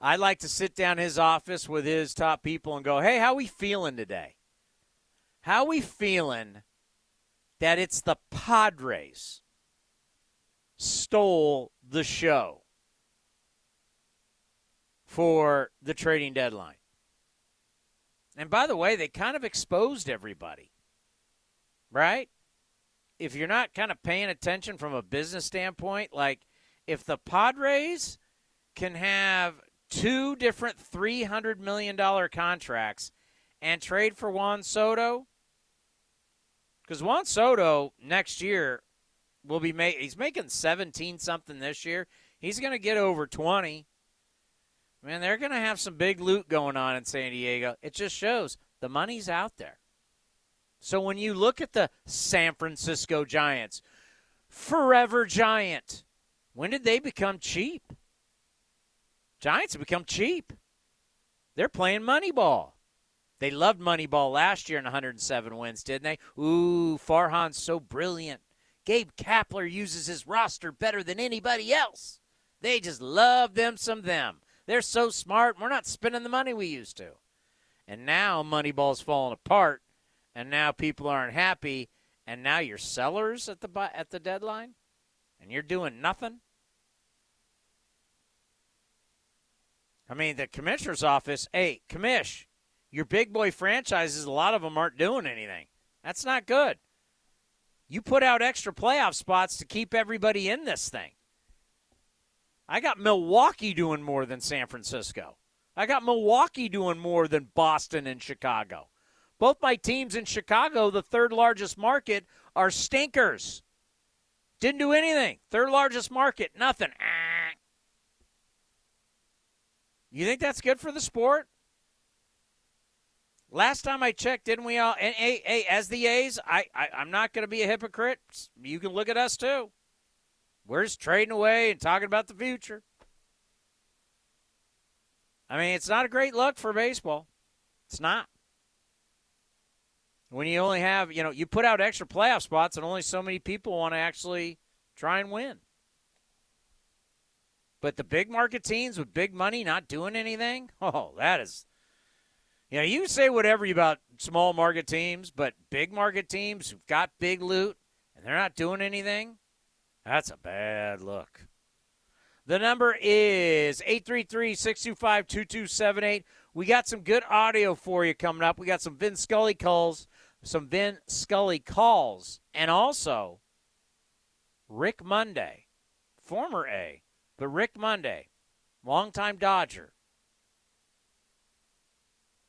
I'd like to sit down his office with his top people and go, hey, how we feeling today? How we feeling that it's the Padres stole the show for the trading deadline? And by the way, they kind of exposed everybody, right? If you're not kind of paying attention from a business standpoint, like if the Padres can have two different $300 million contracts and trade for Juan Soto, Because Juan Soto next year will be make he's making 17 something this year. He's going to get over 20. Man, they're going to have some big loot going on in San Diego. It just shows the money's out there. So when you look at the San Francisco Giants, forever giant, when did they become cheap? Giants have become cheap. They're playing Moneyball. They loved Moneyball last year in 107 wins, didn't they? Ooh, Farhan's so brilliant. Gabe Kapler uses his roster better than anybody else. They just love them some them. They're so smart. We're not spending the money we used to. And now Moneyball's falling apart, and now people aren't happy, and now you're sellers at the at the deadline, and you're doing nothing. I mean, the commissioner's office, hey, commish, your big boy franchises, a lot of them aren't doing anything. That's not good. You put out extra playoff spots to keep everybody in this thing. I got Milwaukee doing more than San Francisco. I got Milwaukee doing more than Boston and Chicago. Both my teams in Chicago, the third largest market, are stinkers. Didn't do anything. Third largest market, nothing. Ah. You think that's good for the sport? Last time I checked, didn't we all? And hey, hey, as the A's, I, I I'm not going to be a hypocrite. You can look at us too. We're just trading away and talking about the future. I mean, it's not a great look for baseball. It's not. When you only have, you know, you put out extra playoff spots and only so many people want to actually try and win. But the big market teams with big money not doing anything, oh, that is you know, you say whatever about small market teams, but big market teams who've got big loot and they're not doing anything, that's a bad look. The number is 833 625 2278. We got some good audio for you coming up. We got some Vin Scully calls, some Vin Scully calls, and also Rick Monday, former A, but Rick Monday, longtime Dodger,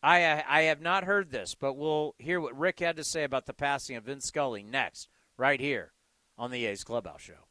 I I have not heard this, but we'll hear what Rick had to say about the passing of Vin Scully next, right here on the A's Clubhouse Show.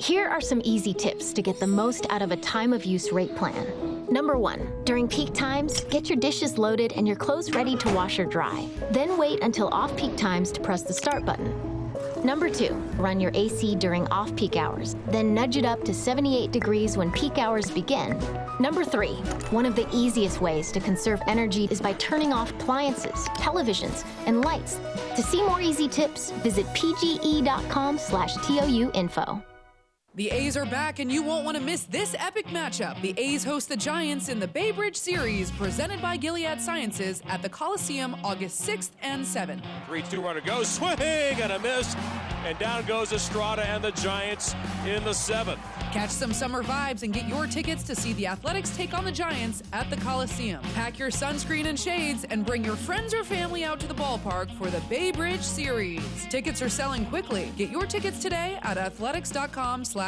here are some easy tips to get the most out of a time of use rate plan. Number one, during peak times, get your dishes loaded and your clothes ready to wash or dry. Then wait until off peak times to press the start button. Number two, run your AC during off peak hours, then nudge it up to 78 degrees when peak hours begin. Number three, one of the easiest ways to conserve energy is by turning off appliances, televisions, and lights. To see more easy tips, visit pge.com slash TOU info. The A's are back, and you won't want to miss this epic matchup. The A's host the Giants in the Bay Bridge Series, presented by Gilead Sciences at the Coliseum August 6th and 7th. 3 2 runner goes, swing and a miss. And down goes Estrada and the Giants in the seventh. Catch some summer vibes and get your tickets to see the Athletics take on the Giants at the Coliseum. Pack your sunscreen and shades and bring your friends or family out to the ballpark for the Bay Bridge Series. Tickets are selling quickly. Get your tickets today at athletics.com slash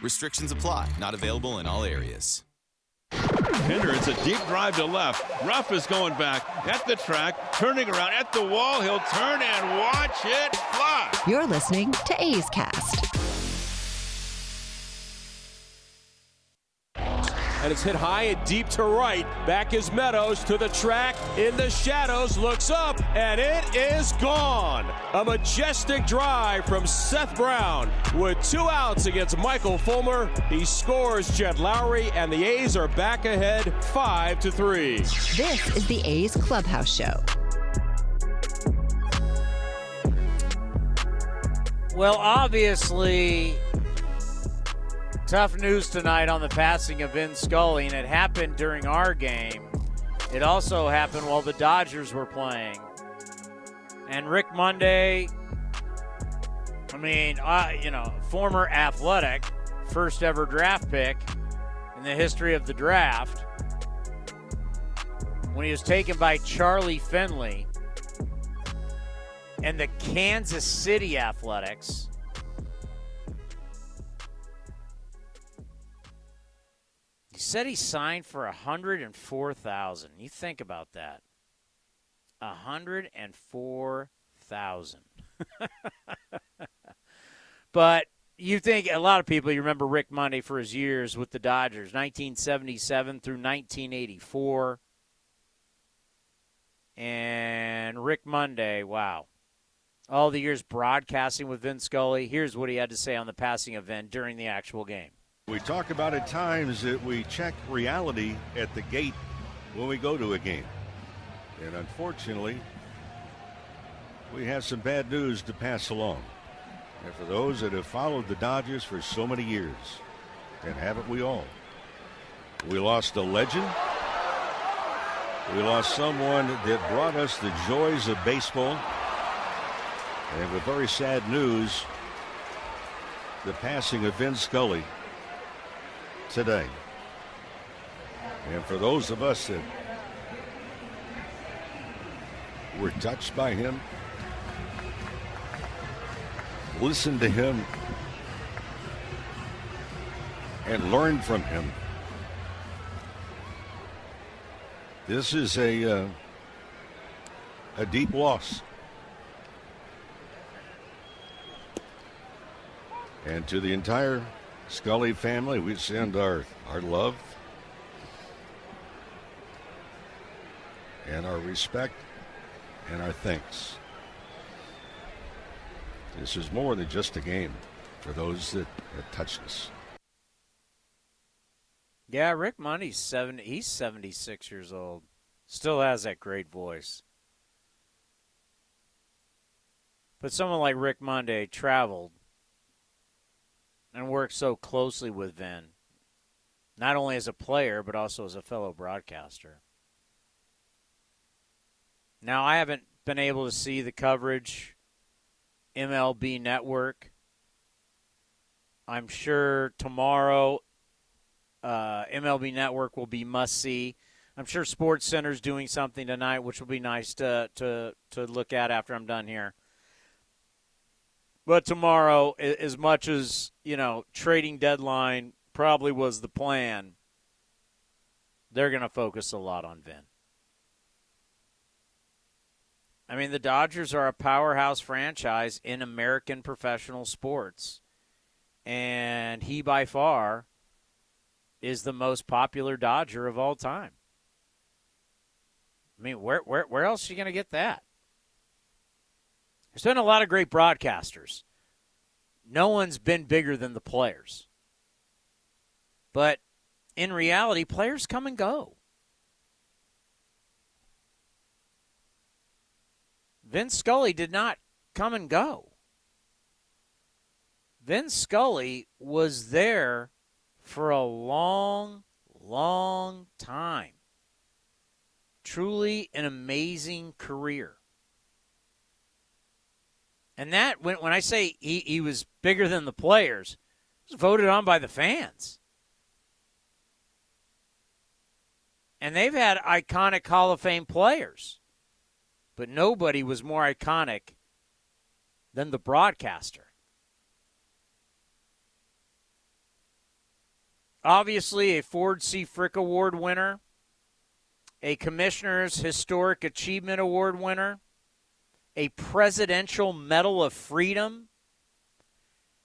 Restrictions apply, not available in all areas. Pinder, it's a deep drive to left. Ruf is going back at the track, turning around at the wall. He'll turn and watch it fly. You're listening to A's Cast. And it's hit high and deep to right. Back is Meadows to the track in the shadows, looks up, and it is gone. A majestic drive from Seth Brown with two outs against Michael Fulmer. He scores Jed Lowrie, and the A's are back ahead five to three. This is the A's Clubhouse Show. Well, obviously, tough news tonight on the passing of Vin Scully, and it happened during our game. It also happened while the Dodgers were playing. And Rick Monday, I mean, uh, you know, former athletic, first ever draft pick in the history of the draft, when he was taken by Charlie Finley and the Kansas City Athletics. He said he signed for a hundred and four thousand. You think about that. A hundred and four thousand. but you think a lot of people you remember Rick Monday for his years with the Dodgers, 1977 through 1984. And Rick Monday, wow all the years broadcasting with Vin Scully. Here's what he had to say on the passing event during the actual game. We talk about at times that we check reality at the gate when we go to a game. And unfortunately, we have some bad news to pass along. And for those that have followed the Dodgers for so many years, and haven't we all? We lost a legend. We lost someone that brought us the joys of baseball and with very sad news, the passing of Vin Scully today. And for those of us that were touched by him, listened to him, and learned from him, this is a uh, a deep loss. And to the entire Scully family, we send our, our love and our respect and our thanks. This is more than just a game for those that, that touched us. Yeah, Rick Monday's seven. He's seventy six years old. Still has that great voice. But someone like Rick Monday traveled and worked so closely with Vin, not only as a player, but also as a fellow broadcaster. Now, I haven't been able to see the coverage, MLB Network. I'm sure tomorrow uh, MLB Network will be must see. I'm sure Sports Center's doing something tonight, which will be nice to to to look at after I'm done here. But tomorrow, as much as, you know, trading deadline probably was the plan, they're going to focus a lot on Vin. I mean, the Dodgers are a powerhouse franchise in American professional sports. And he, by far, is the most popular Dodger of all time. I mean, where, where, where else are you going to get that? There's been a lot of great broadcasters. No one's been bigger than the players. But in reality, players come and go. Vin Scully did not come and go. Vin Scully was there for a long, long time. Truly an amazing career. And that, when, when I say he, he was bigger than the players, was voted on by the fans. And they've had iconic Hall of Fame players, but nobody was more iconic than the broadcaster. Obviously, a Ford C. Frick Award winner, a Commissioner's Historic Achievement Award winner a Presidential Medal of Freedom.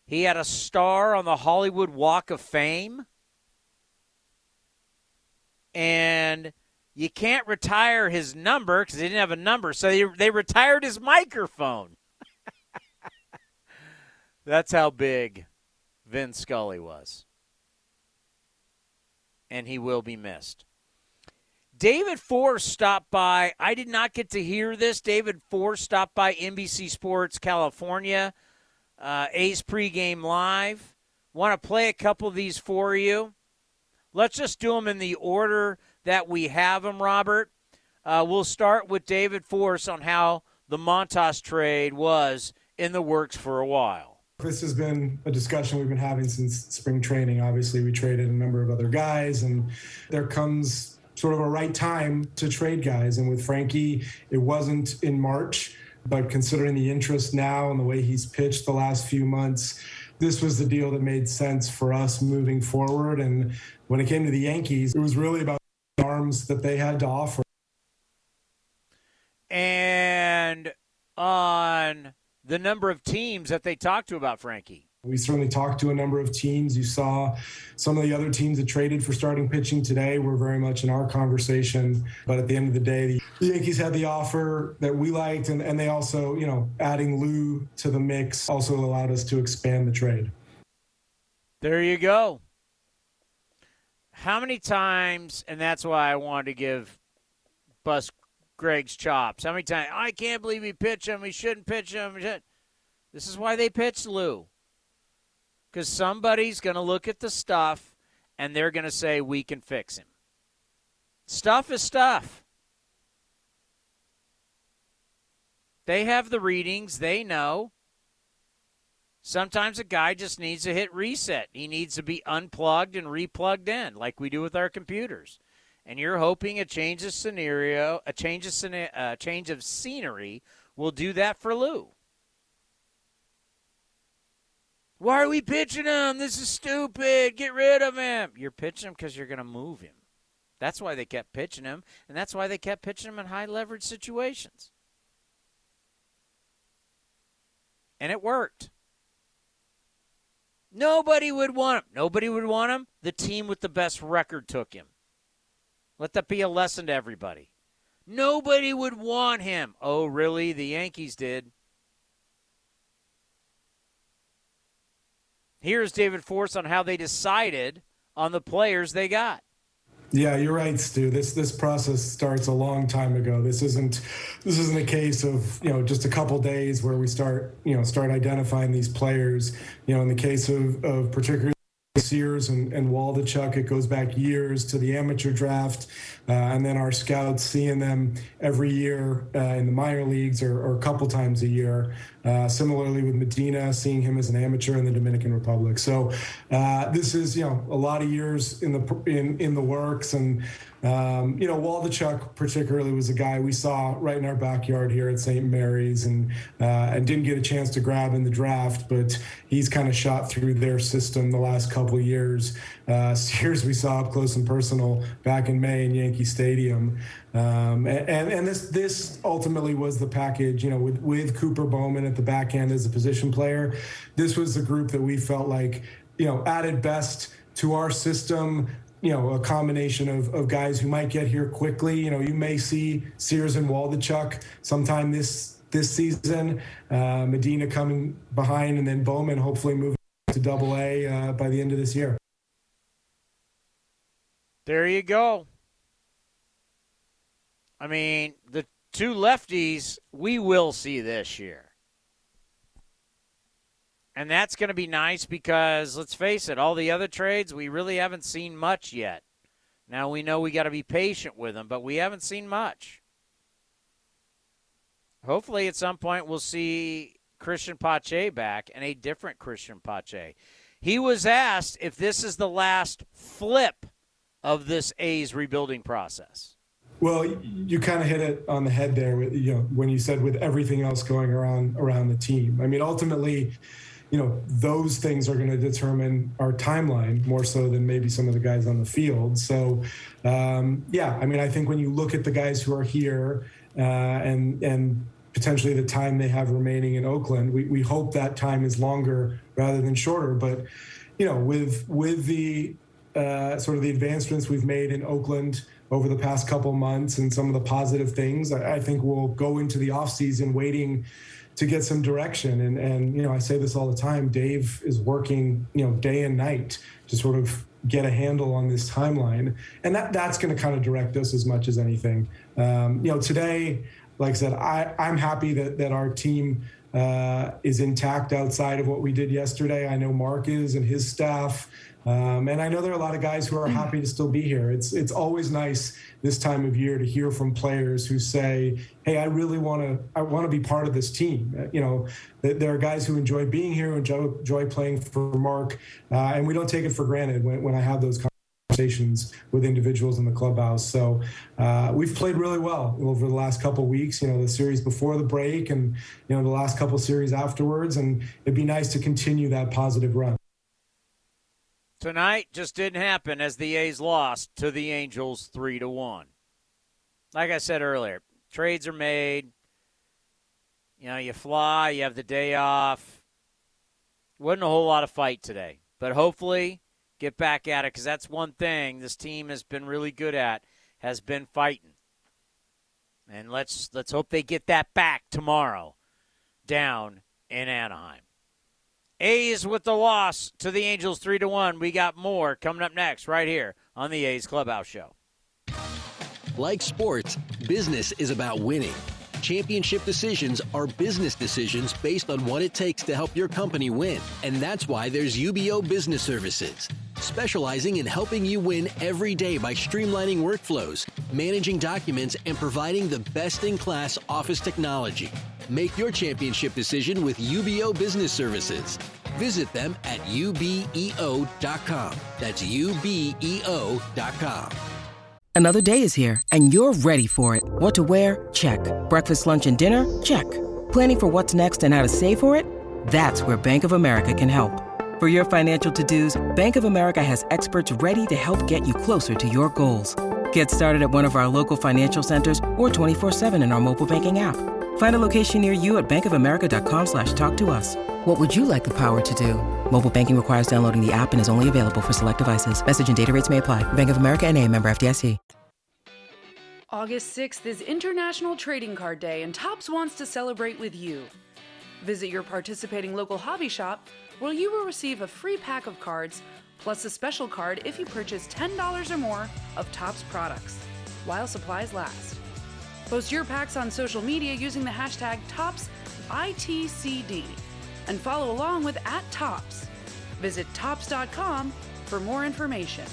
He had a star on the Hollywood Walk of Fame. and you can't retire his number because he didn't have a number, so they, they retired his microphone. That's how big Vin Scully was. And he will be missed. David Forst stopped by. I did not get to hear this. David Forst stopped by NBC Sports California, uh, A's pregame live. Want to play a couple of these for you? Let's just do them in the order that we have them, Robert. Uh, we'll start with David Forst on how the Montas trade was in the works for a while. This has been a discussion we've been having since spring training. Obviously, we traded a number of other guys, and there comes sort of a right time to trade guys. And with Frankie, it wasn't in March, but considering the interest now and the way he's pitched the last few months, this was the deal that made sense for us moving forward. And when it came to the Yankees, it was really about the arms that they had to offer. And on the number of teams that they talked to about Frankie. We certainly talked to a number of teams. You saw some of the other teams that traded for starting pitching today were very much in our conversation. But at the end of the day, the Yankees had the offer that we liked, and, and they also, you know, adding Lou to the mix also allowed us to expand the trade. There you go. How many times, and that's why I wanted to give Bus Greg's chops. How many times? I can't believe he pitched him. He shouldn't pitch him. This is why they pitched Lou because somebody's going to look at the stuff and they're going to say, we can fix him. Stuff is stuff. They have the readings, they know. Sometimes a guy just needs to hit reset. He needs to be unplugged and replugged in, like we do with our computers. And you're hoping a change of scenario, a change of, a uh, change of scenery will do that for Lou. Why are we pitching him? This is stupid. Get rid of him. You're pitching him because you're going to move him. That's why they kept pitching him, and that's why they kept pitching him in high leverage situations. And it worked. Nobody would want him. Nobody would want him. The team with the best record took him. Let that be a lesson to everybody. Nobody would want him. Oh, really? The Yankees did. Here's David Forst on how they decided on the players they got. Yeah, you're right, Stu. This this process starts a long time ago. This isn't this isn't a case of you know just a couple days where we start you know start identifying these players. You know, in the case of of particularly Sears and, and Waldichuk, it goes back years to the amateur draft, uh, and then our scouts seeing them every year uh, in the minor leagues or, or, a couple times a year. Uh, similarly with Medina, seeing him as an amateur in the Dominican Republic. So uh, this is you know a lot of years in the in in the works, and um, you know, Waldichuk particularly was a guy we saw right in our backyard here at St. Mary's, and uh, and didn't get a chance to grab in the draft, but he's kind of shot through their system the last couple years. Uh, Sears we saw up close and personal back in May in Yankee Stadium, um, and and this this ultimately was the package. You know, with with Cooper Bowman at the back end as a position player, this was the group that we felt like you know added best to our system you know, a combination of, of guys who might get here quickly. You know, you may see Sears and Waldichuk sometime this this season. Uh, Medina coming behind, and then Bowman hopefully moving to Double A uh, by the end of this year. There you go. I mean, the two lefties we will see this year. And that's going to be nice because let's face it, all the other trades we really haven't seen much yet. Now we know we got to be patient with them, but we haven't seen much. Hopefully, at some point, we'll see Christian Pache back and a different Christian Pache. He was asked if this is the last flip of this A's rebuilding process. Well, you kind of hit it on the head there with you know when you said with everything else going around around the team. I mean, ultimately, you know, those things are going to determine our timeline more so than maybe some of the guys on the field. So, um, yeah, I mean, I think when you look at the guys who are here uh, and and potentially the time they have remaining in Oakland, we, we hope that time is longer rather than shorter. But you know, with with the uh, sort of the advancements we've made in Oakland over the past couple months and some of the positive things, I, I think we'll go into the offseason waiting to get some direction. And, and, you know, I say this all the time Dave is working, you know, day and night to sort of get a handle on this timeline. And that, that's going to kind of direct us as much as anything. Um, you know, today, like I said, I, I'm happy that, that our team uh, is intact outside of what we did yesterday. I know Mark is and his staff. Um, and I know there are a lot of guys who are happy to still be here. It's it's always nice this time of year to hear from players who say, "Hey, I really want to I want to be part of this team." Uh, you know, there are guys who enjoy being here, enjoy, enjoy playing for Mark, uh, and we don't take it for granted when, when I have those conversations with individuals in the clubhouse. So uh, we've played really well over the last couple weeks. You know, the series before the break, and you know the last couple series afterwards, and it'd be nice to continue that positive run. Tonight just didn't happen as the A's lost to the Angels 3 to 1. Like I said earlier, trades are made. You know, you fly, you have the day off. Wasn't a whole lot of fight today, but hopefully get back at it because that's one thing this team has been really good at has been fighting. And let's let's hope they get that back tomorrow down in Anaheim. A's with the loss to the Angels 3 to 1. We got more coming up next right here on the A's Clubhouse Show. Like sports, business is about winning. Championship decisions are business decisions based on what it takes to help your company win. And that's why there's UBEO Business Services, specializing in helping you win every day by streamlining workflows, managing documents, and providing the best in class office technology. Make your championship decision with UBEO Business Services. Visit them at ubeo.com. That's ubeo.com. Another day is here, and you're ready for it. What to wear? Check. Breakfast, lunch, and dinner? Check. Planning for what's next and how to save for it? That's where Bank of America can help. For your financial to dos, Bank of America has experts ready to help get you closer to your goals. Get started at one of our local financial centers or 24 7 in our mobile banking app. Find a location near you at bankofamerica.com slash talk to us. What would you like the power to do? Mobile banking requires downloading the app and is only available for select devices. Message and data rates may apply. Bank of America and a member FDIC. August 6th is International Trading Card Day and Topps wants to celebrate with you. Visit your participating local hobby shop where you will receive a free pack of cards plus a special card if you purchase $10 or more of Topps products while supplies last. Post your packs on social media using the hashtag ToppsITCD and follow along with at Topps. Visit Topps.com for more information.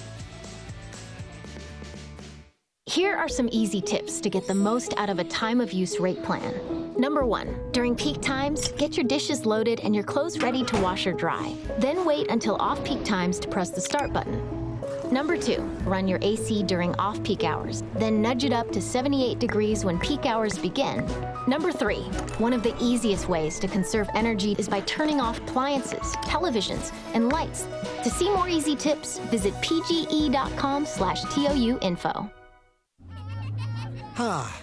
Here are some easy tips to get the most out of a time of use rate plan. Number one, during peak times, get your dishes loaded and your clothes ready to wash or dry. Then wait until off peak times to press the start button. Number two, run your AC during off peak hours, then nudge it up to 78 degrees when peak hours begin. Number three, one of the easiest ways to conserve energy is by turning off appliances, televisions, and lights. To see more easy tips, visit pge.com slash TOU info. Ah,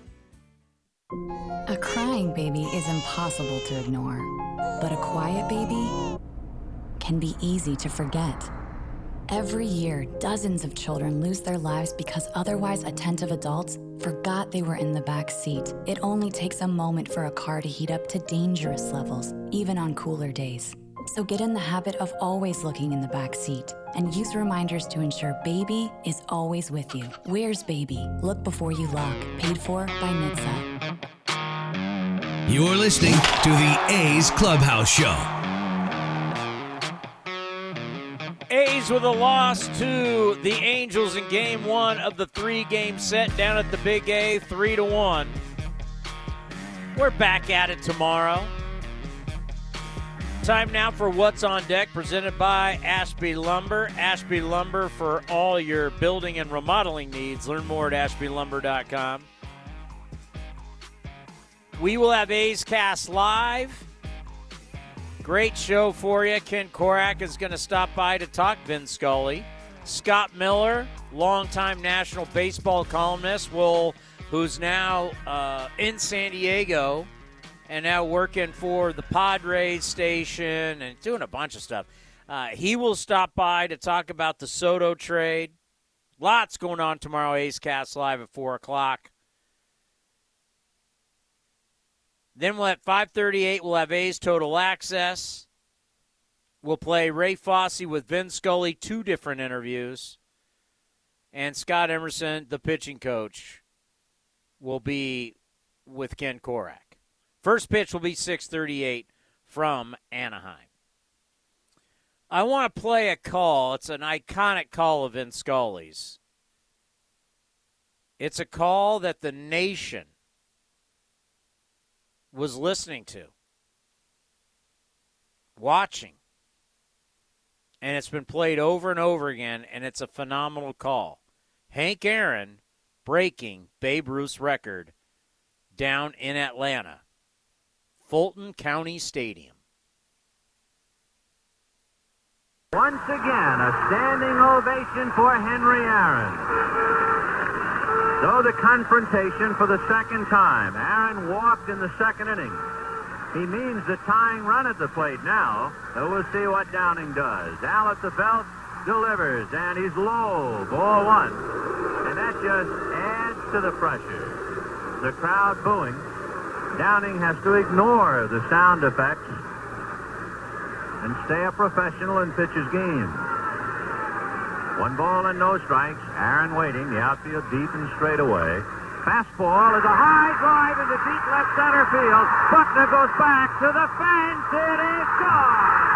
A crying baby is impossible to ignore, but a quiet baby can be easy to forget. Every year, dozens of children lose their lives because otherwise attentive adults forgot they were in the back seat. It only takes a moment for a car to heat up to dangerous levels, even on cooler days. So get in the habit of always looking in the back seat and use reminders to ensure baby is always with you. Where's baby? Look before you lock. Paid for by NHTSA. You're listening to the A's Clubhouse Show. A's with a loss to the Angels in game one of the three game set down at the Big A, three to one. We're back at it tomorrow. Time now for What's on Deck, presented by Ashby Lumber. Ashby Lumber for all your building and remodeling needs. Learn more at ashbylumber.com. We will have A's Cast live. Great show for you. Ken Korach is going to stop by to talk Vin Scully. Scott Miller, longtime national baseball columnist, will who's now uh, in San Diego and now working for the Padres station and doing a bunch of stuff. Uh, he will stop by to talk about the Soto trade. Lots going on tomorrow. A's Cast live at four o'clock. Then we'll at 5:38 we'll have A's Total Access. We'll play Ray Fosse with Vin Scully, two different interviews, and Scott Emerson, the pitching coach, will be with Ken Korach. First pitch will be 6:38 from Anaheim. I want to play a call. It's an iconic call of Vin Scully's. It's a call that the nation was listening to, watching, and it's been played over and over again, and it's a phenomenal call. Hank Aaron breaking Babe Ruth's record down in Atlanta, Fulton County Stadium. Once again, a standing ovation for Henry Aaron. So the confrontation for the second time. Aaron walked in the second inning. He means the tying run at the plate now. So we'll see what Downing does. Al at the belt delivers, and he's low. Ball one. And that just adds to the pressure. The crowd booing. Downing has to ignore the sound effects and stay a professional and pitch his game. One ball and no strikes. Aaron waiting. The outfield deep and straight away. Fastball is a high drive into deep left center field. Buckner goes back to the fence. It is gone.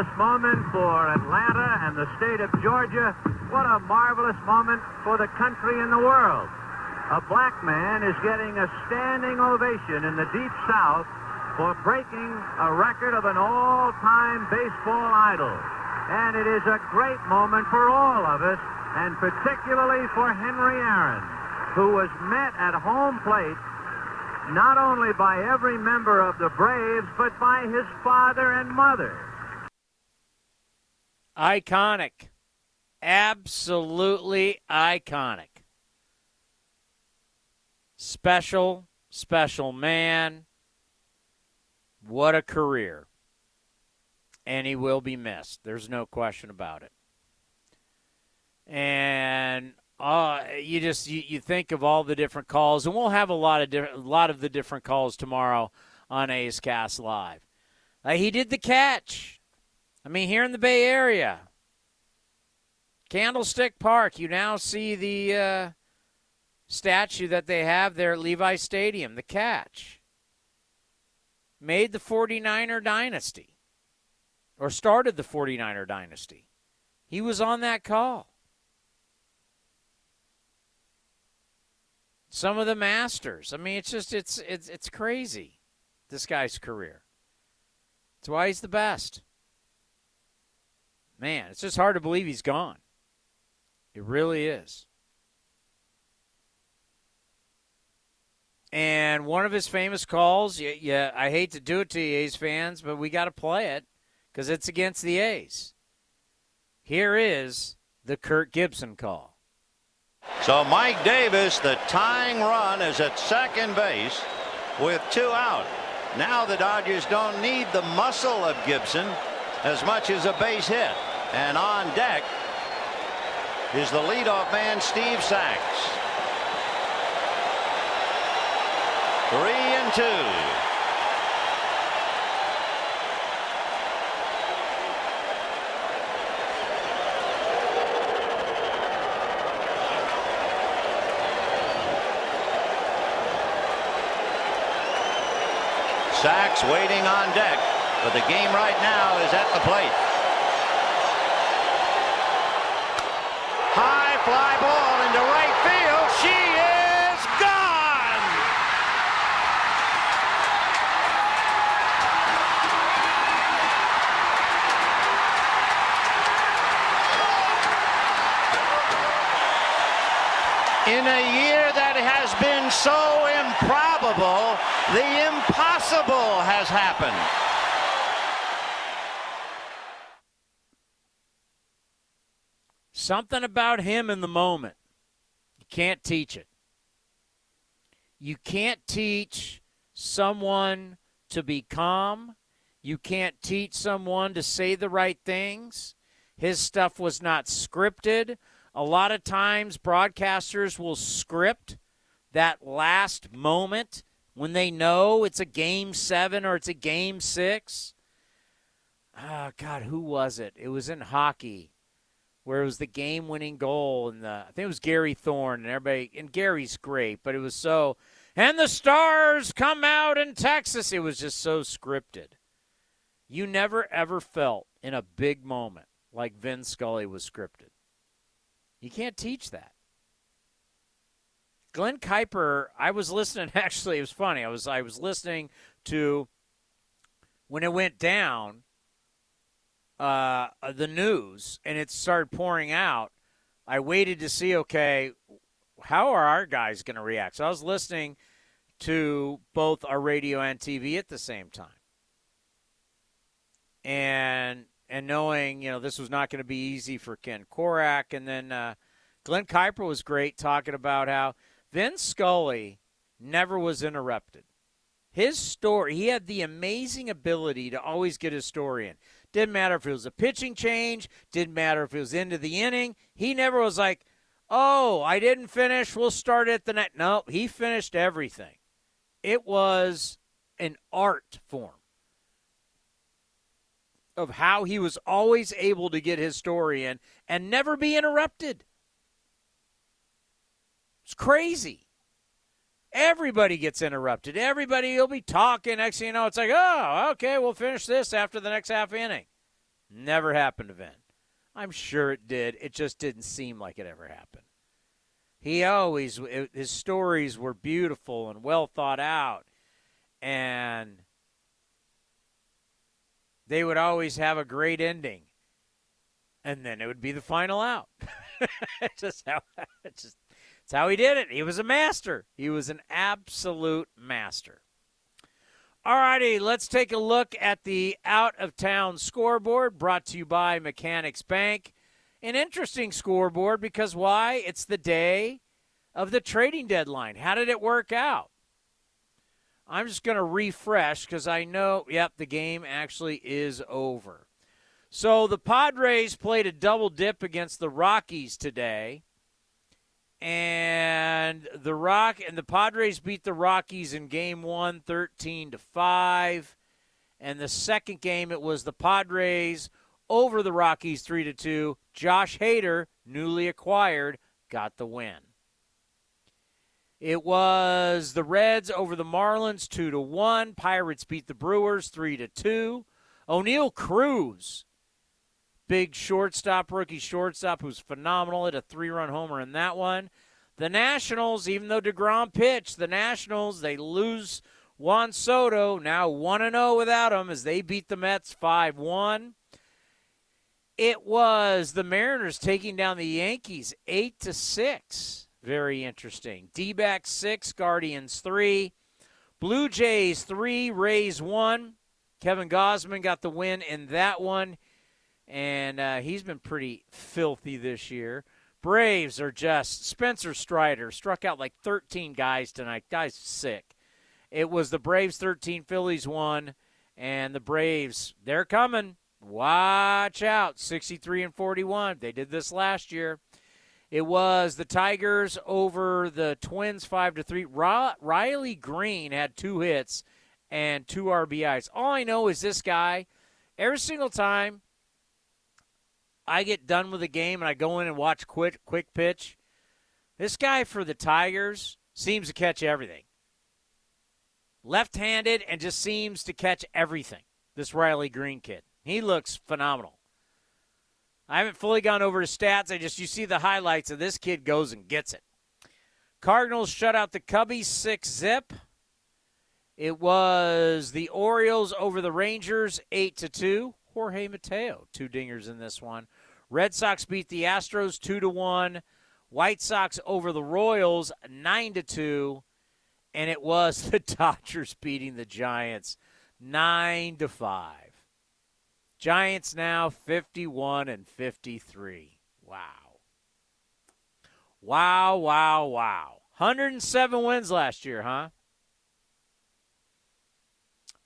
Marvelous moment for Atlanta and the state of Georgia. What a marvelous moment for the country and the world. A black man is getting a standing ovation in the Deep South for breaking a record of an all-time baseball idol. And it is a great moment for all of us, and particularly for Henry Aaron, who was met at home plate not only by every member of the Braves, but by his father and mother. Iconic. Absolutely iconic. Special, special man. What a career. And he will be missed. There's no question about it. And uh, you just you, you think of all the different calls, and we'll have a lot of different, a lot of the different calls tomorrow on A's Cast Live. Uh, he did the catch. I mean, here in the Bay Area, Candlestick Park, you now see the uh, statue that they have there at Levi Stadium, the catch. Made the 49er dynasty, or started the 49er dynasty. He was on that call. some of the masters. I mean, it's just it's it's it's crazy. This guy's career. That's why he's the best. Man, it's just hard to believe he's gone. It really is. And one of his famous calls, yeah, yeah I hate to do it to you, A's fans, but we got to play it because it's against the A's. Here is the Kirk Gibson call. So Mike Davis, the tying run is at second base with two out. Now the Dodgers don't need the muscle of Gibson as much as a base hit. And on deck is the leadoff man, Steve Sax. Three and two. Sax waiting on deck, but the game right now is at the plate. In a year that has been so improbable, the impossible has happened. Something about him in the moment. You can't teach it. You can't teach someone to be calm. You can't teach someone to say the right things. His stuff was not scripted. A lot of times, broadcasters will script that last moment when they know it's a game seven or it's a game six. Oh, God, who was it? It was in hockey where it was the game winning goal and the I think it was Gary Thorne and everybody and Gary's great, but it was so and the stars come out in Texas. It was just so scripted. You never ever felt in a big moment like Vin Scully was scripted. You can't teach that. Glen Kuiper, I was listening. Actually, it was funny. I was I was listening to when it went down, uh, the news, and it started pouring out. I waited to see, okay, how are our guys going to react? So I was listening to both our radio and TV at the same time, and and knowing you know this was not going to be easy for Ken Korach. and then uh, Glen Kuiper was great talking about how Vin Scully never was interrupted. His story, he had the amazing ability to always get his story in. Didn't matter if it was a pitching change, didn't matter if it was into the inning. He never was like, oh, I didn't finish, we'll start at the net. No, he finished everything. It was an art form of how he was always able to get his story in and never be interrupted. It's crazy. Everybody gets interrupted. Everybody will be talking. Next thing you know, it's like, oh, okay, we'll finish this after the next half inning. Never happened to Vin. I'm sure it did. It just didn't seem like it ever happened. He always, his stories were beautiful and well thought out. And they would always have a great ending. And then it would be the final out. just how, just, it's how he did it. He was a master. He was an absolute master. All righty, let's take a look at the out of town scoreboard brought to you by Mechanics Bank. An interesting scoreboard because why? It's the day of the trading deadline. How did it work out? I'm just going to refresh because I know, yep, the game actually is over. So the Padres played a double dip against the Rockies today and the Rock and the Padres beat the Rockies in game 1 13 to 5 and the second game it was the Padres over the Rockies 3 to 2 Josh Hader newly acquired got the win it was the Reds over the Marlins 2 to 1 Pirates beat the Brewers 3 to 2 Oneil Cruz big shortstop, rookie shortstop, who's phenomenal. At a three run homer in that one. The Nationals, even though DeGrom pitched, the Nationals, they lose Juan Soto, now 1 and 0 without him as they beat the Mets 5 1. It was the Mariners taking down the Yankees 8 to 6. Very interesting. D backs 6, Guardians 3. Blue Jays 3, Rays 1. Kevin Gausman got the win in that one and uh, he's been pretty filthy this year. Braves are just Spencer Strider struck out like 13 guys tonight. Guy's sick. It was the Braves 13, Phillies 1, and the Braves, they're coming. Watch out. 63 and 41. They did this last year. It was the Tigers over the Twins 5 to 3. Riley Greene had two hits and two RBIs. All I know is this guy every single time I get done with the game and I go in and watch quick quick pitch, this guy for the Tigers seems to catch everything. Left-handed and just seems to catch everything. This Riley Greene kid. He looks phenomenal. I haven't fully gone over his stats. I just you see the highlights of this kid goes and gets it. Cardinals shut out the Cubbies 6 zip. It was the Orioles over the Rangers 8 to 2. Jorge Mateo, two dingers in this one. Red Sox beat the Astros 2 to 1. White Sox over the Royals 9 to 2 and it was the Dodgers beating the Giants 9 to 5. Giants now 51 and 53. Wow. Wow, wow, wow. 107 wins last year, huh?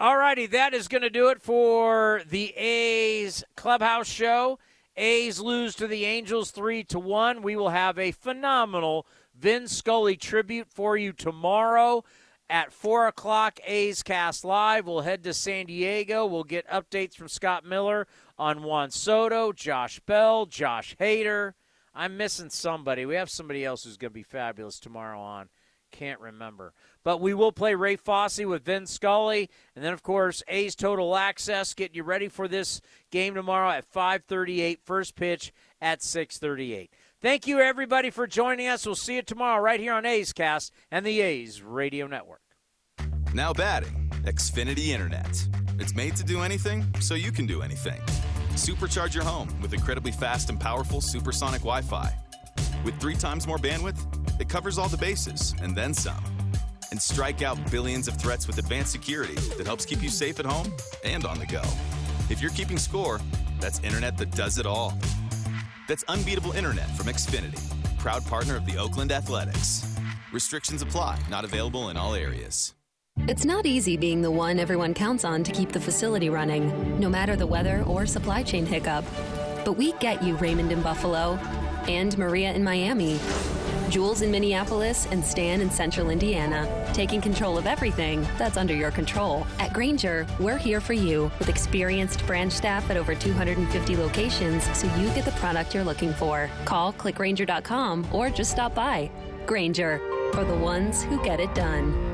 All righty, that is going to do it for the A's Clubhouse Show. A's lose to the Angels 3 to 1. We will have a phenomenal Vin Scully tribute for you tomorrow at 4 o'clock. A's Cast Live. We'll head to San Diego. We'll get updates from Scott Miller on Juan Soto, Josh Bell, Josh Hader. I'm missing somebody. We have somebody else who's going to be fabulous tomorrow on. Can't remember. But we will play Ray Fosse with Vin Scully, and then of course A's Total Access. Getting you ready for this game tomorrow at 5:38. First pitch at 6:38. Thank you everybody for joining us. We'll see you tomorrow right here on A's Cast and the A's Radio Network. Now batting, Xfinity Internet. It's made to do anything, so you can do anything. Supercharge your home with incredibly fast and powerful supersonic Wi-Fi. With three times more bandwidth, it covers all the bases and then some and strike out billions of threats with advanced security that helps keep you safe at home and on the go. If you're keeping score, that's internet that does it all. That's unbeatable internet from Xfinity, proud partner of the Oakland Athletics. Restrictions apply, not available in all areas. It's not easy being the one everyone counts on to keep the facility running, no matter the weather or supply chain hiccup. But we get you, Raymond in Buffalo, and Maria in Miami Jules in Minneapolis, and Stan in Central Indiana, taking control of everything that's under your control. At Grainger, we're here for you with experienced branch staff at over 250 locations so you get the product you're looking for. Call clickgrainger.com or just stop by. Grainger, for the ones who get it done.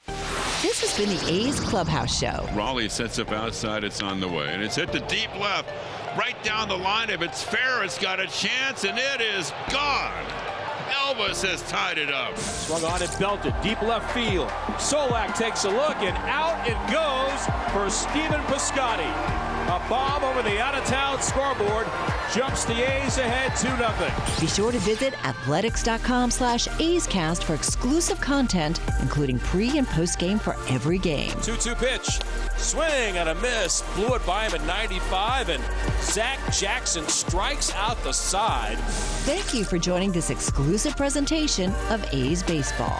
This has been the A's Clubhouse Show. Raleigh sets up outside. It's on the way. And it's hit the deep left. Right down the line. If it's fair, it's got a chance, and it is gone. Elvis has tied it up. Swung on and belted. Deep left field. Solak takes a look, and out it goes for Stephen Piscotty. A bomb over the out-of-town scoreboard jumps the A's ahead 2-0. Be sure to visit athletics.com slash A'scast for exclusive content, including pre- and post-game for every game. 2-2 pitch. Swing and a miss. Blew it by him at 95, and Zach Jackson strikes out the side. Thank you for joining this exclusive presentation of A's Baseball.